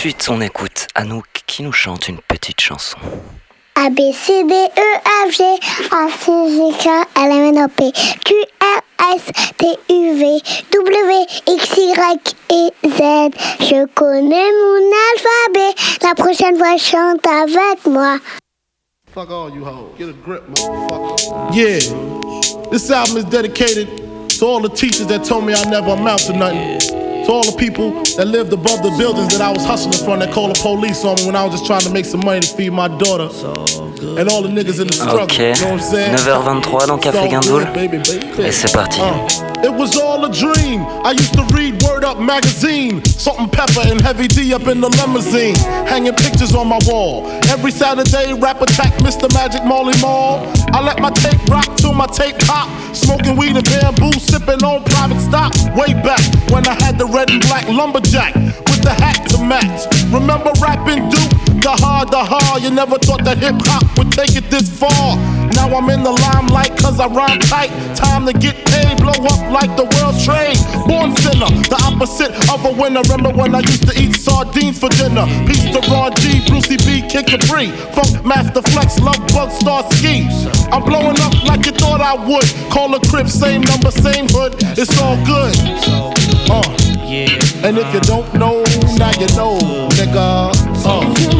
Suite, on écoute Anouk qui nous chante une petite chanson. A, B, C, D, E, F, G, A, C, G, K, L, M, N, O, P, Q, R, S, T, U, V, W, X, Y et Z. Je connais mon alphabet. La prochaine fois, chante avec moi. Fuck all you hoes. Get a grip, motherfucker. Yeah. This album is dedicated to all the teachers that told me I never amount to nothing. To all the people that lived above the buildings that I was hustling from that called the police on me when I was just trying to make some money to feed my daughter. And all the niggas in the struggle. Ok, You know what I'm saying? 9h23 dans Café Guindoul. good, baby, baby. Et c'est parti. Uh, it was all a dream. I used to read Word Up magazine. Salt and pepper and heavy D up in the limousine. Hanging pictures on my wall. Every Saturday, rap attack Mr. Magic Molly Mall. I let my tape rock till my tape pop. Smoking weed and bamboo, sipping on private stock. Way back when I had the red and black lumberjack the hat to match. Remember rapping Duke? The hard, the hard. You never thought that hip hop would take it this far. Now I'm in the limelight cause I rhyme tight. Time to get paid, blow up like the sinner, the opposite of a winner. Remember when I used to eat sardines for dinner? Peace to Ron G, Brucey B, Kid Capri. Funk Master Flex, Love Bug, Star Ski. I'm blowing up like you thought I would. Call a crib, same number, same hood. It's all good. Uh. And if you don't know, now you know, nigga. Uh.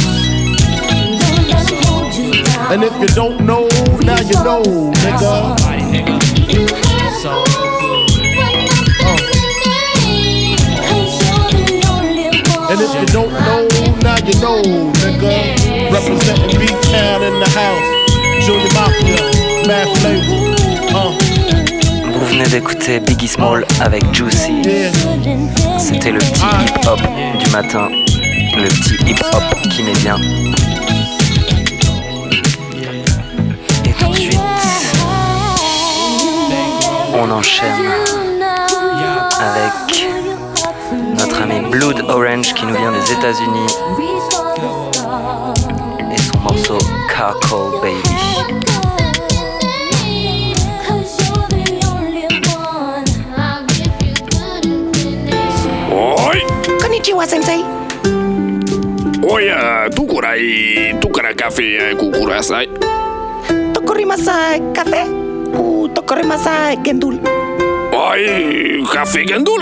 And if you don't know, now you know, nigga. And if you don't know, now you know, nigga. Representing B-Town in the house. Junior Mafia, Mad Flavor. Uh. Vous venez d'écouter Biggie Small avec Juicy. C'était le petit hip-hop du matin. Le petit hip-hop qui met bien. on enchaîne avec notre ami Blood Orange qui nous vient des États-Unis et son morceau Carcoal Baby. Konnichiwa sensei. Oya, ah, tukurai, tukara café, eh, kukurasai. Tukurimasai, café. puto, corre más a Gendul. ¡Ay, Jaffe Gendul!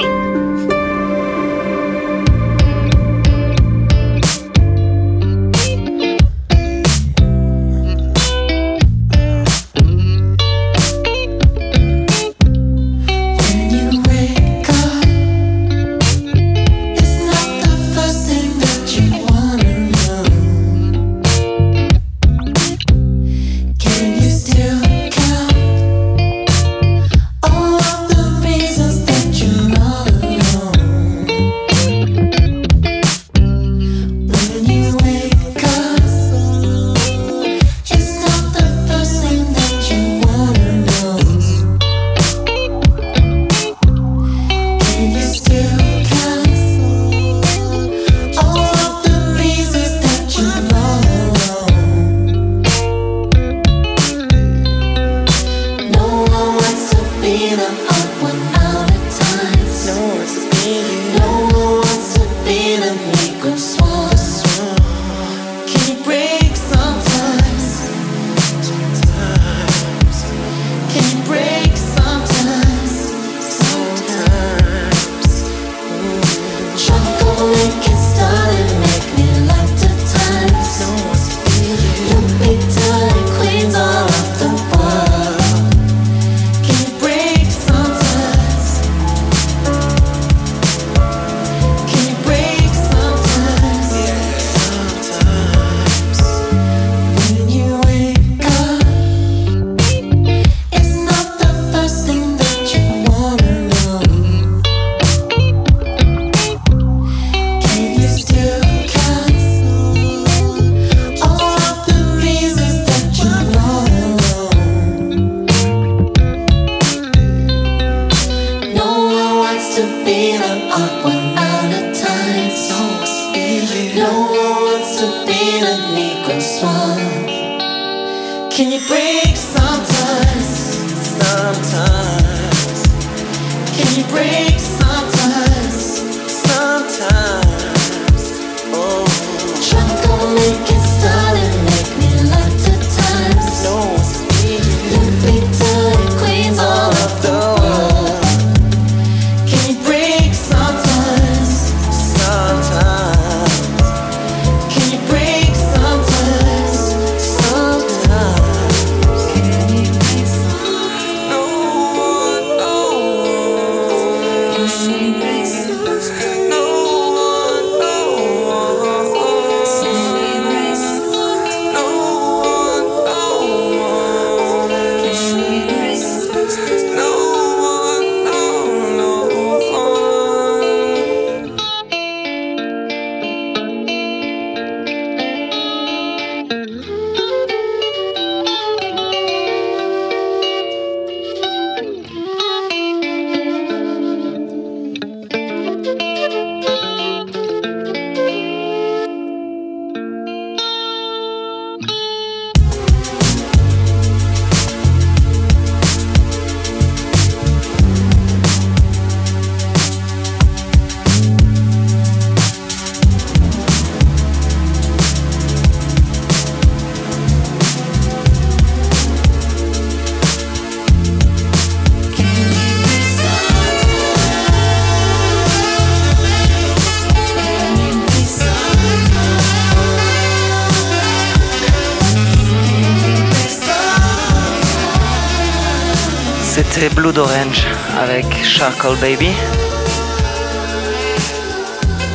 C'est Blood Orange avec Charcoal Baby.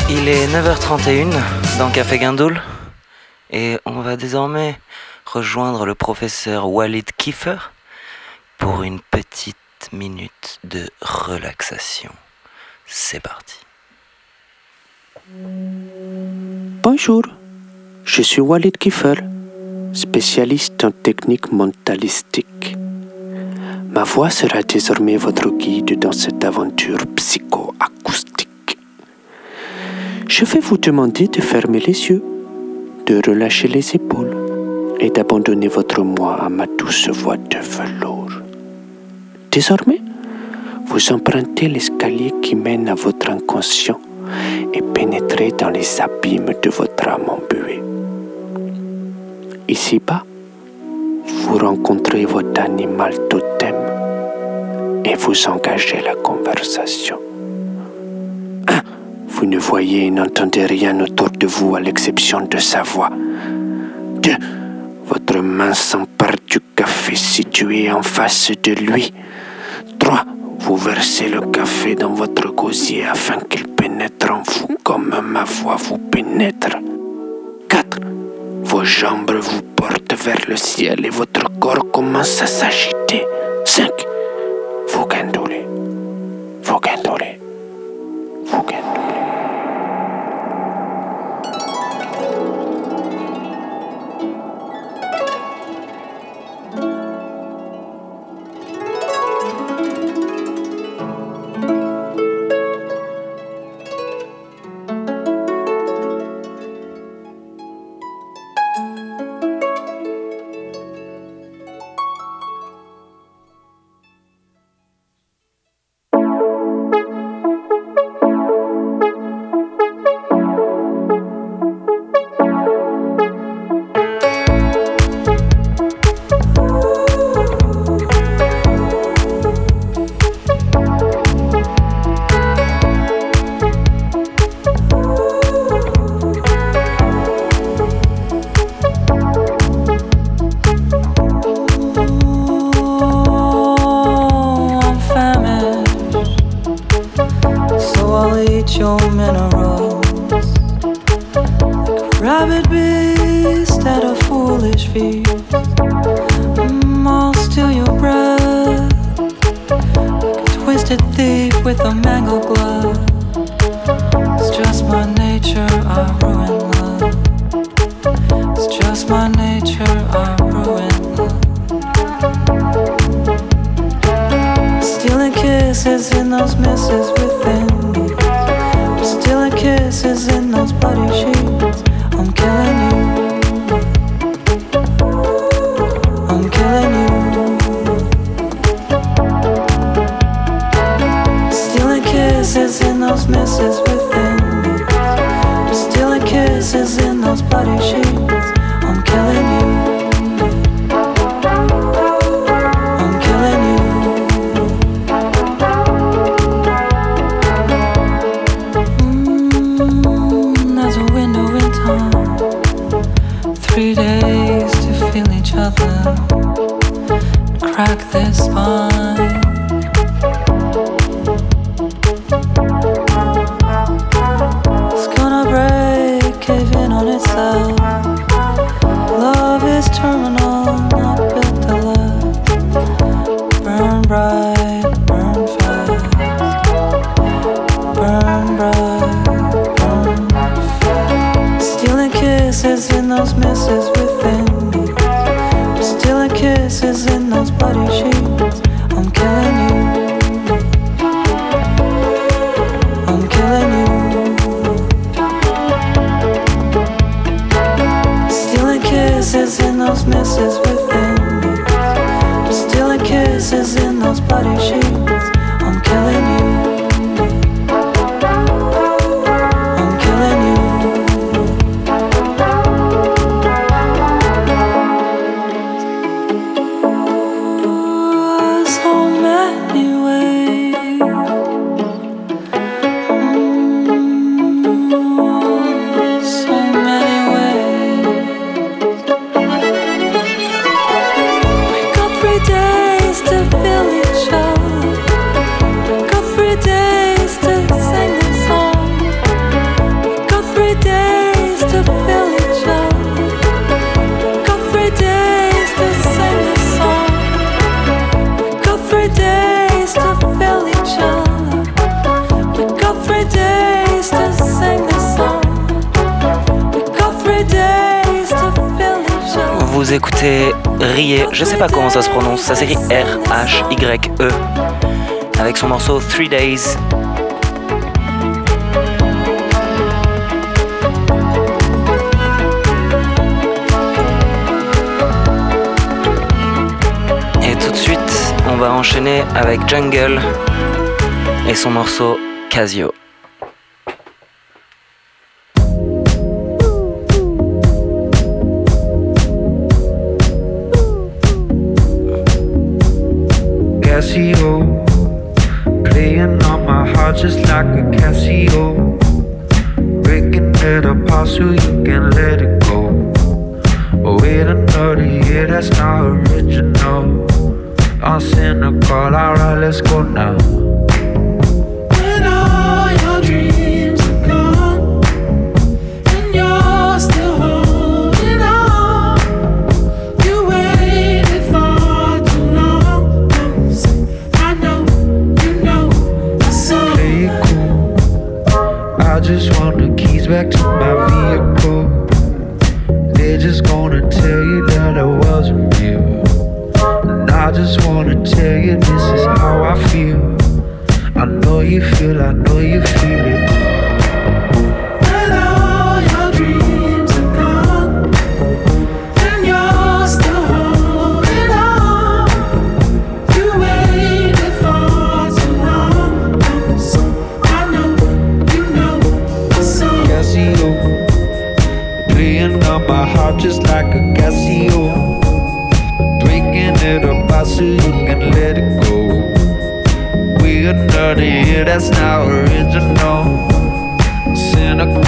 Il est 9h31 dans Café Guindoul et on va désormais rejoindre le professeur Walid Kiefer pour une petite minute de relaxation. C'est parti. Bonjour, je suis Walid Kiefer, spécialiste en technique mentalistique. Ma voix sera désormais votre guide dans cette aventure psychoacoustique. Je vais vous demander de fermer les yeux, de relâcher les épaules et d'abandonner votre moi à ma douce voix de velours. Désormais, vous empruntez l'escalier qui mène à votre inconscient et pénétrez dans les abîmes de votre âme embuée. Ici-bas, vous rencontrez votre animal total et vous engagez la conversation. 1. Vous ne voyez et n'entendez rien autour de vous à l'exception de sa voix. 2. Votre main s'empare du café situé en face de lui. 3. Vous versez le café dans votre gosier afin qu'il pénètre en vous comme ma voix vous pénètre. 4. Vos jambes vous portent vers le ciel et votre corps commence à s'agiter. 5. Who can do it? Who can do it? Who can do it?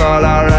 all around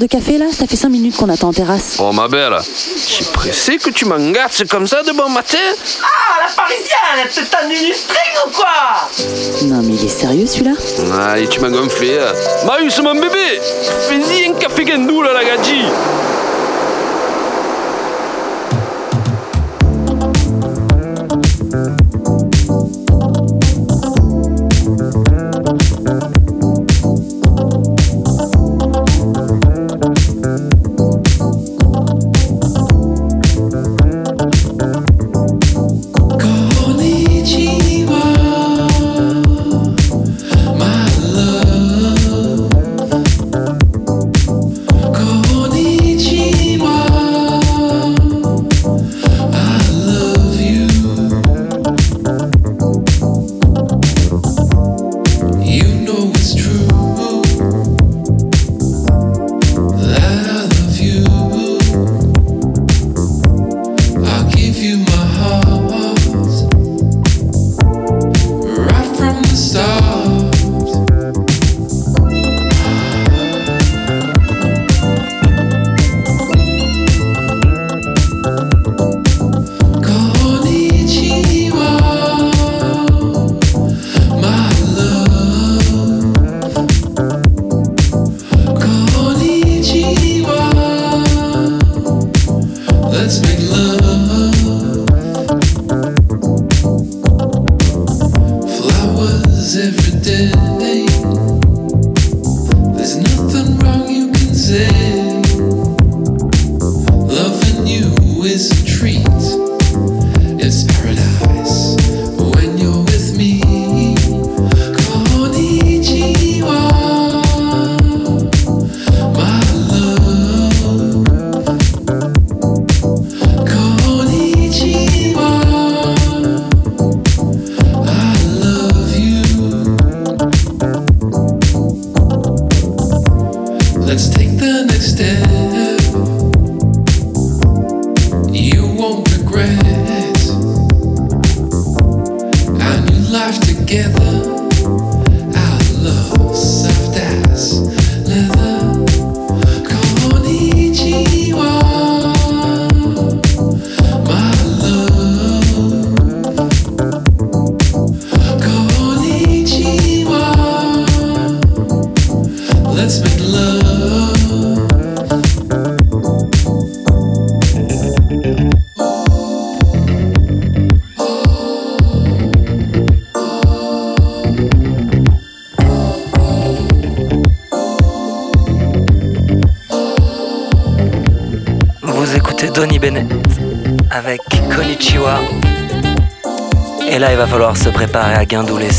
de café là Ça fait 5 minutes qu'on attend en terrasse. Oh ma belle, j'ai pressé que tu m'engasses comme ça de bon matin Ah, la parisienne, elle te tend une string ou quoi? Non mais il est sérieux celui-là? Allez, tu m'as gonflé. Hein. Marius, mon bébé, fais-y un café guindou là, la gadji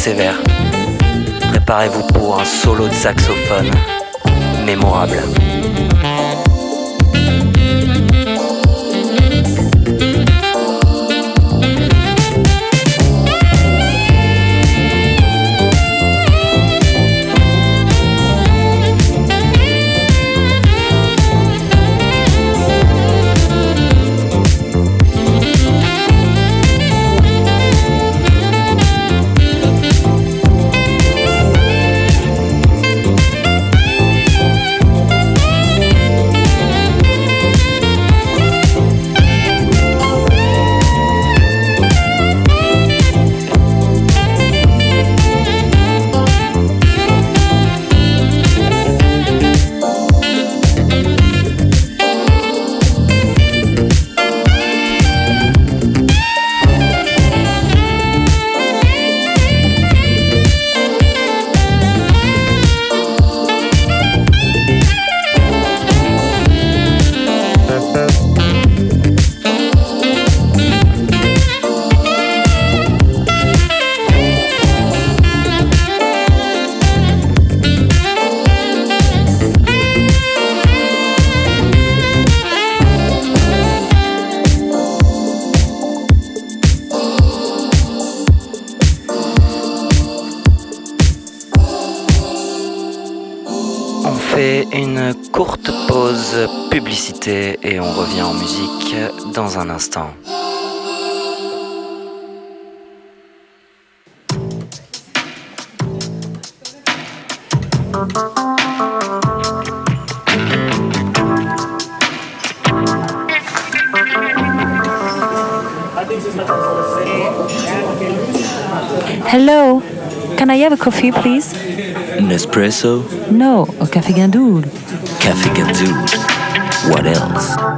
sévère. coffee, please? Nespresso? No, a café gandoul. Café gandoul. What else?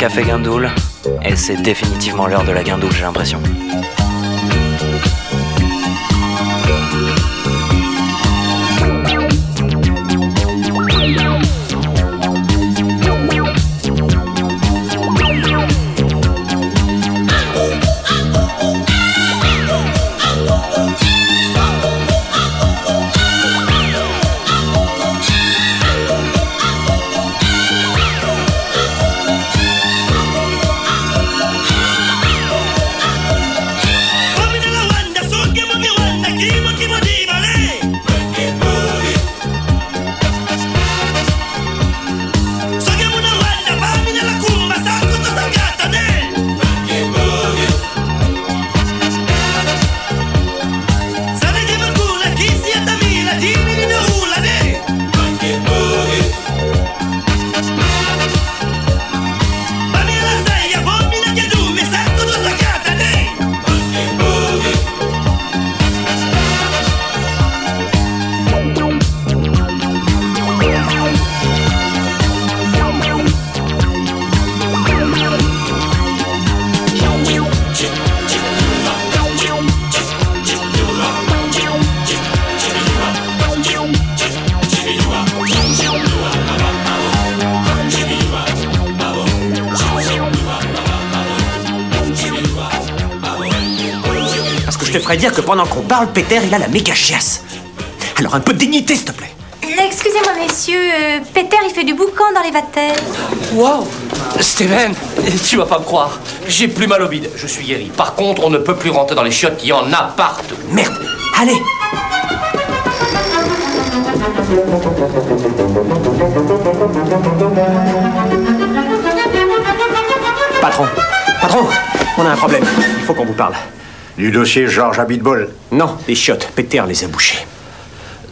Café Guindoule. Et c'est définitivement l'heure de la guindoule, j'ai l'impression. ferait dire que pendant qu'on parle, Peter, il a la méga chiasse. Alors un peu de dignité, s'il te plaît. Excusez-moi, messieurs, euh, Peter, il fait du boucan dans les vatères. Wow Steven, tu vas pas me croire. J'ai plus mal au bide, je suis guéri. Par contre, on ne peut plus rentrer dans les chiottes, il y en a partout. Merde Allez Patron, patron, on a un problème. Il faut qu'on vous parle. Du dossier Georges Abitbol Non, les chiottes. Peter les a bouchées.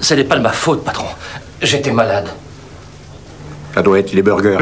Ce n'est pas de ma faute, patron. J'étais malade. Ça doit être les burgers.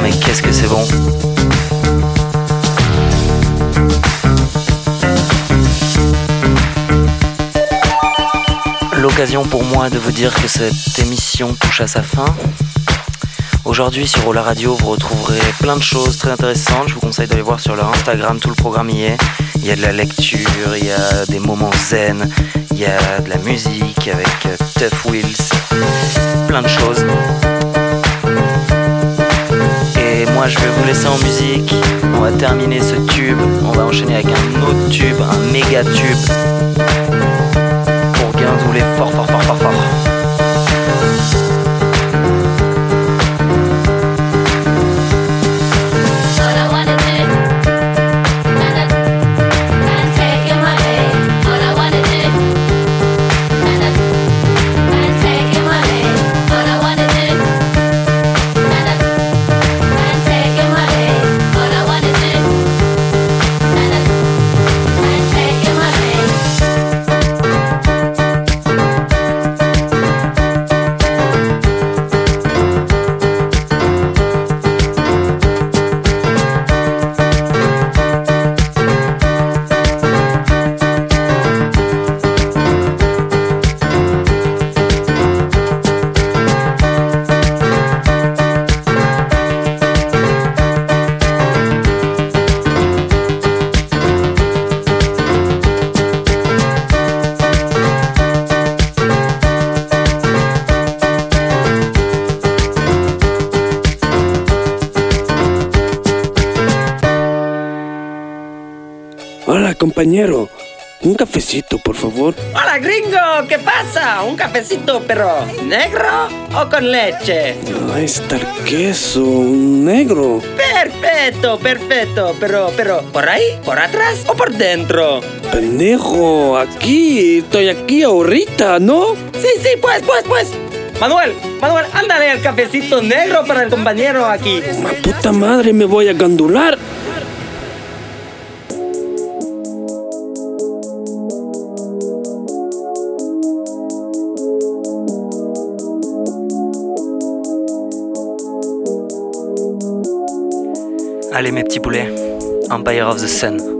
Mais qu'est-ce que c'est bon. L'occasion pour moi de vous dire que cette émission touche à sa fin. Aujourd'hui sur Ola Radio, vous retrouverez plein de choses très intéressantes. Je vous conseille d'aller voir sur leur Instagram, tout le programme y est. Il y a de la lecture, il y a des moments zen, il y a de la musique avec Tough Wheels, plein de choses. Moi je vais vous laisser en musique. On va terminer ce tube, on va enchaîner avec un autre tube, un méga tube. Pour guindouler fort fort fort fort fort. Compañero. Un cafecito, por favor. Hola gringo, ¿qué pasa? ¿Un cafecito pero negro o con leche? Ahí está el queso, negro. Perfecto, perfecto, pero, pero, ¿por ahí? ¿Por atrás o por dentro? Pendejo, aquí, estoy aquí ahorita, ¿no? Sí, sí, pues, pues, pues. Manuel, Manuel, ándale el cafecito negro para el compañero aquí. Puta madre, me voy a gandular. Empire of the Sun.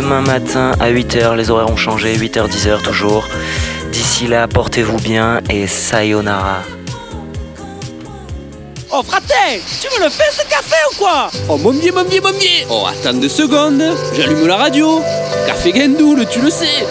Demain matin à 8h. Les horaires ont changé, 8h, 10h toujours. D'ici là, portez-vous bien et sayonara. Oh, fraté, tu me le fais ce café ou quoi? Oh, mon dieu, mon dieu, mon dieu Oh, attends deux secondes, j'allume la radio. Café Gendoul, tu le sais.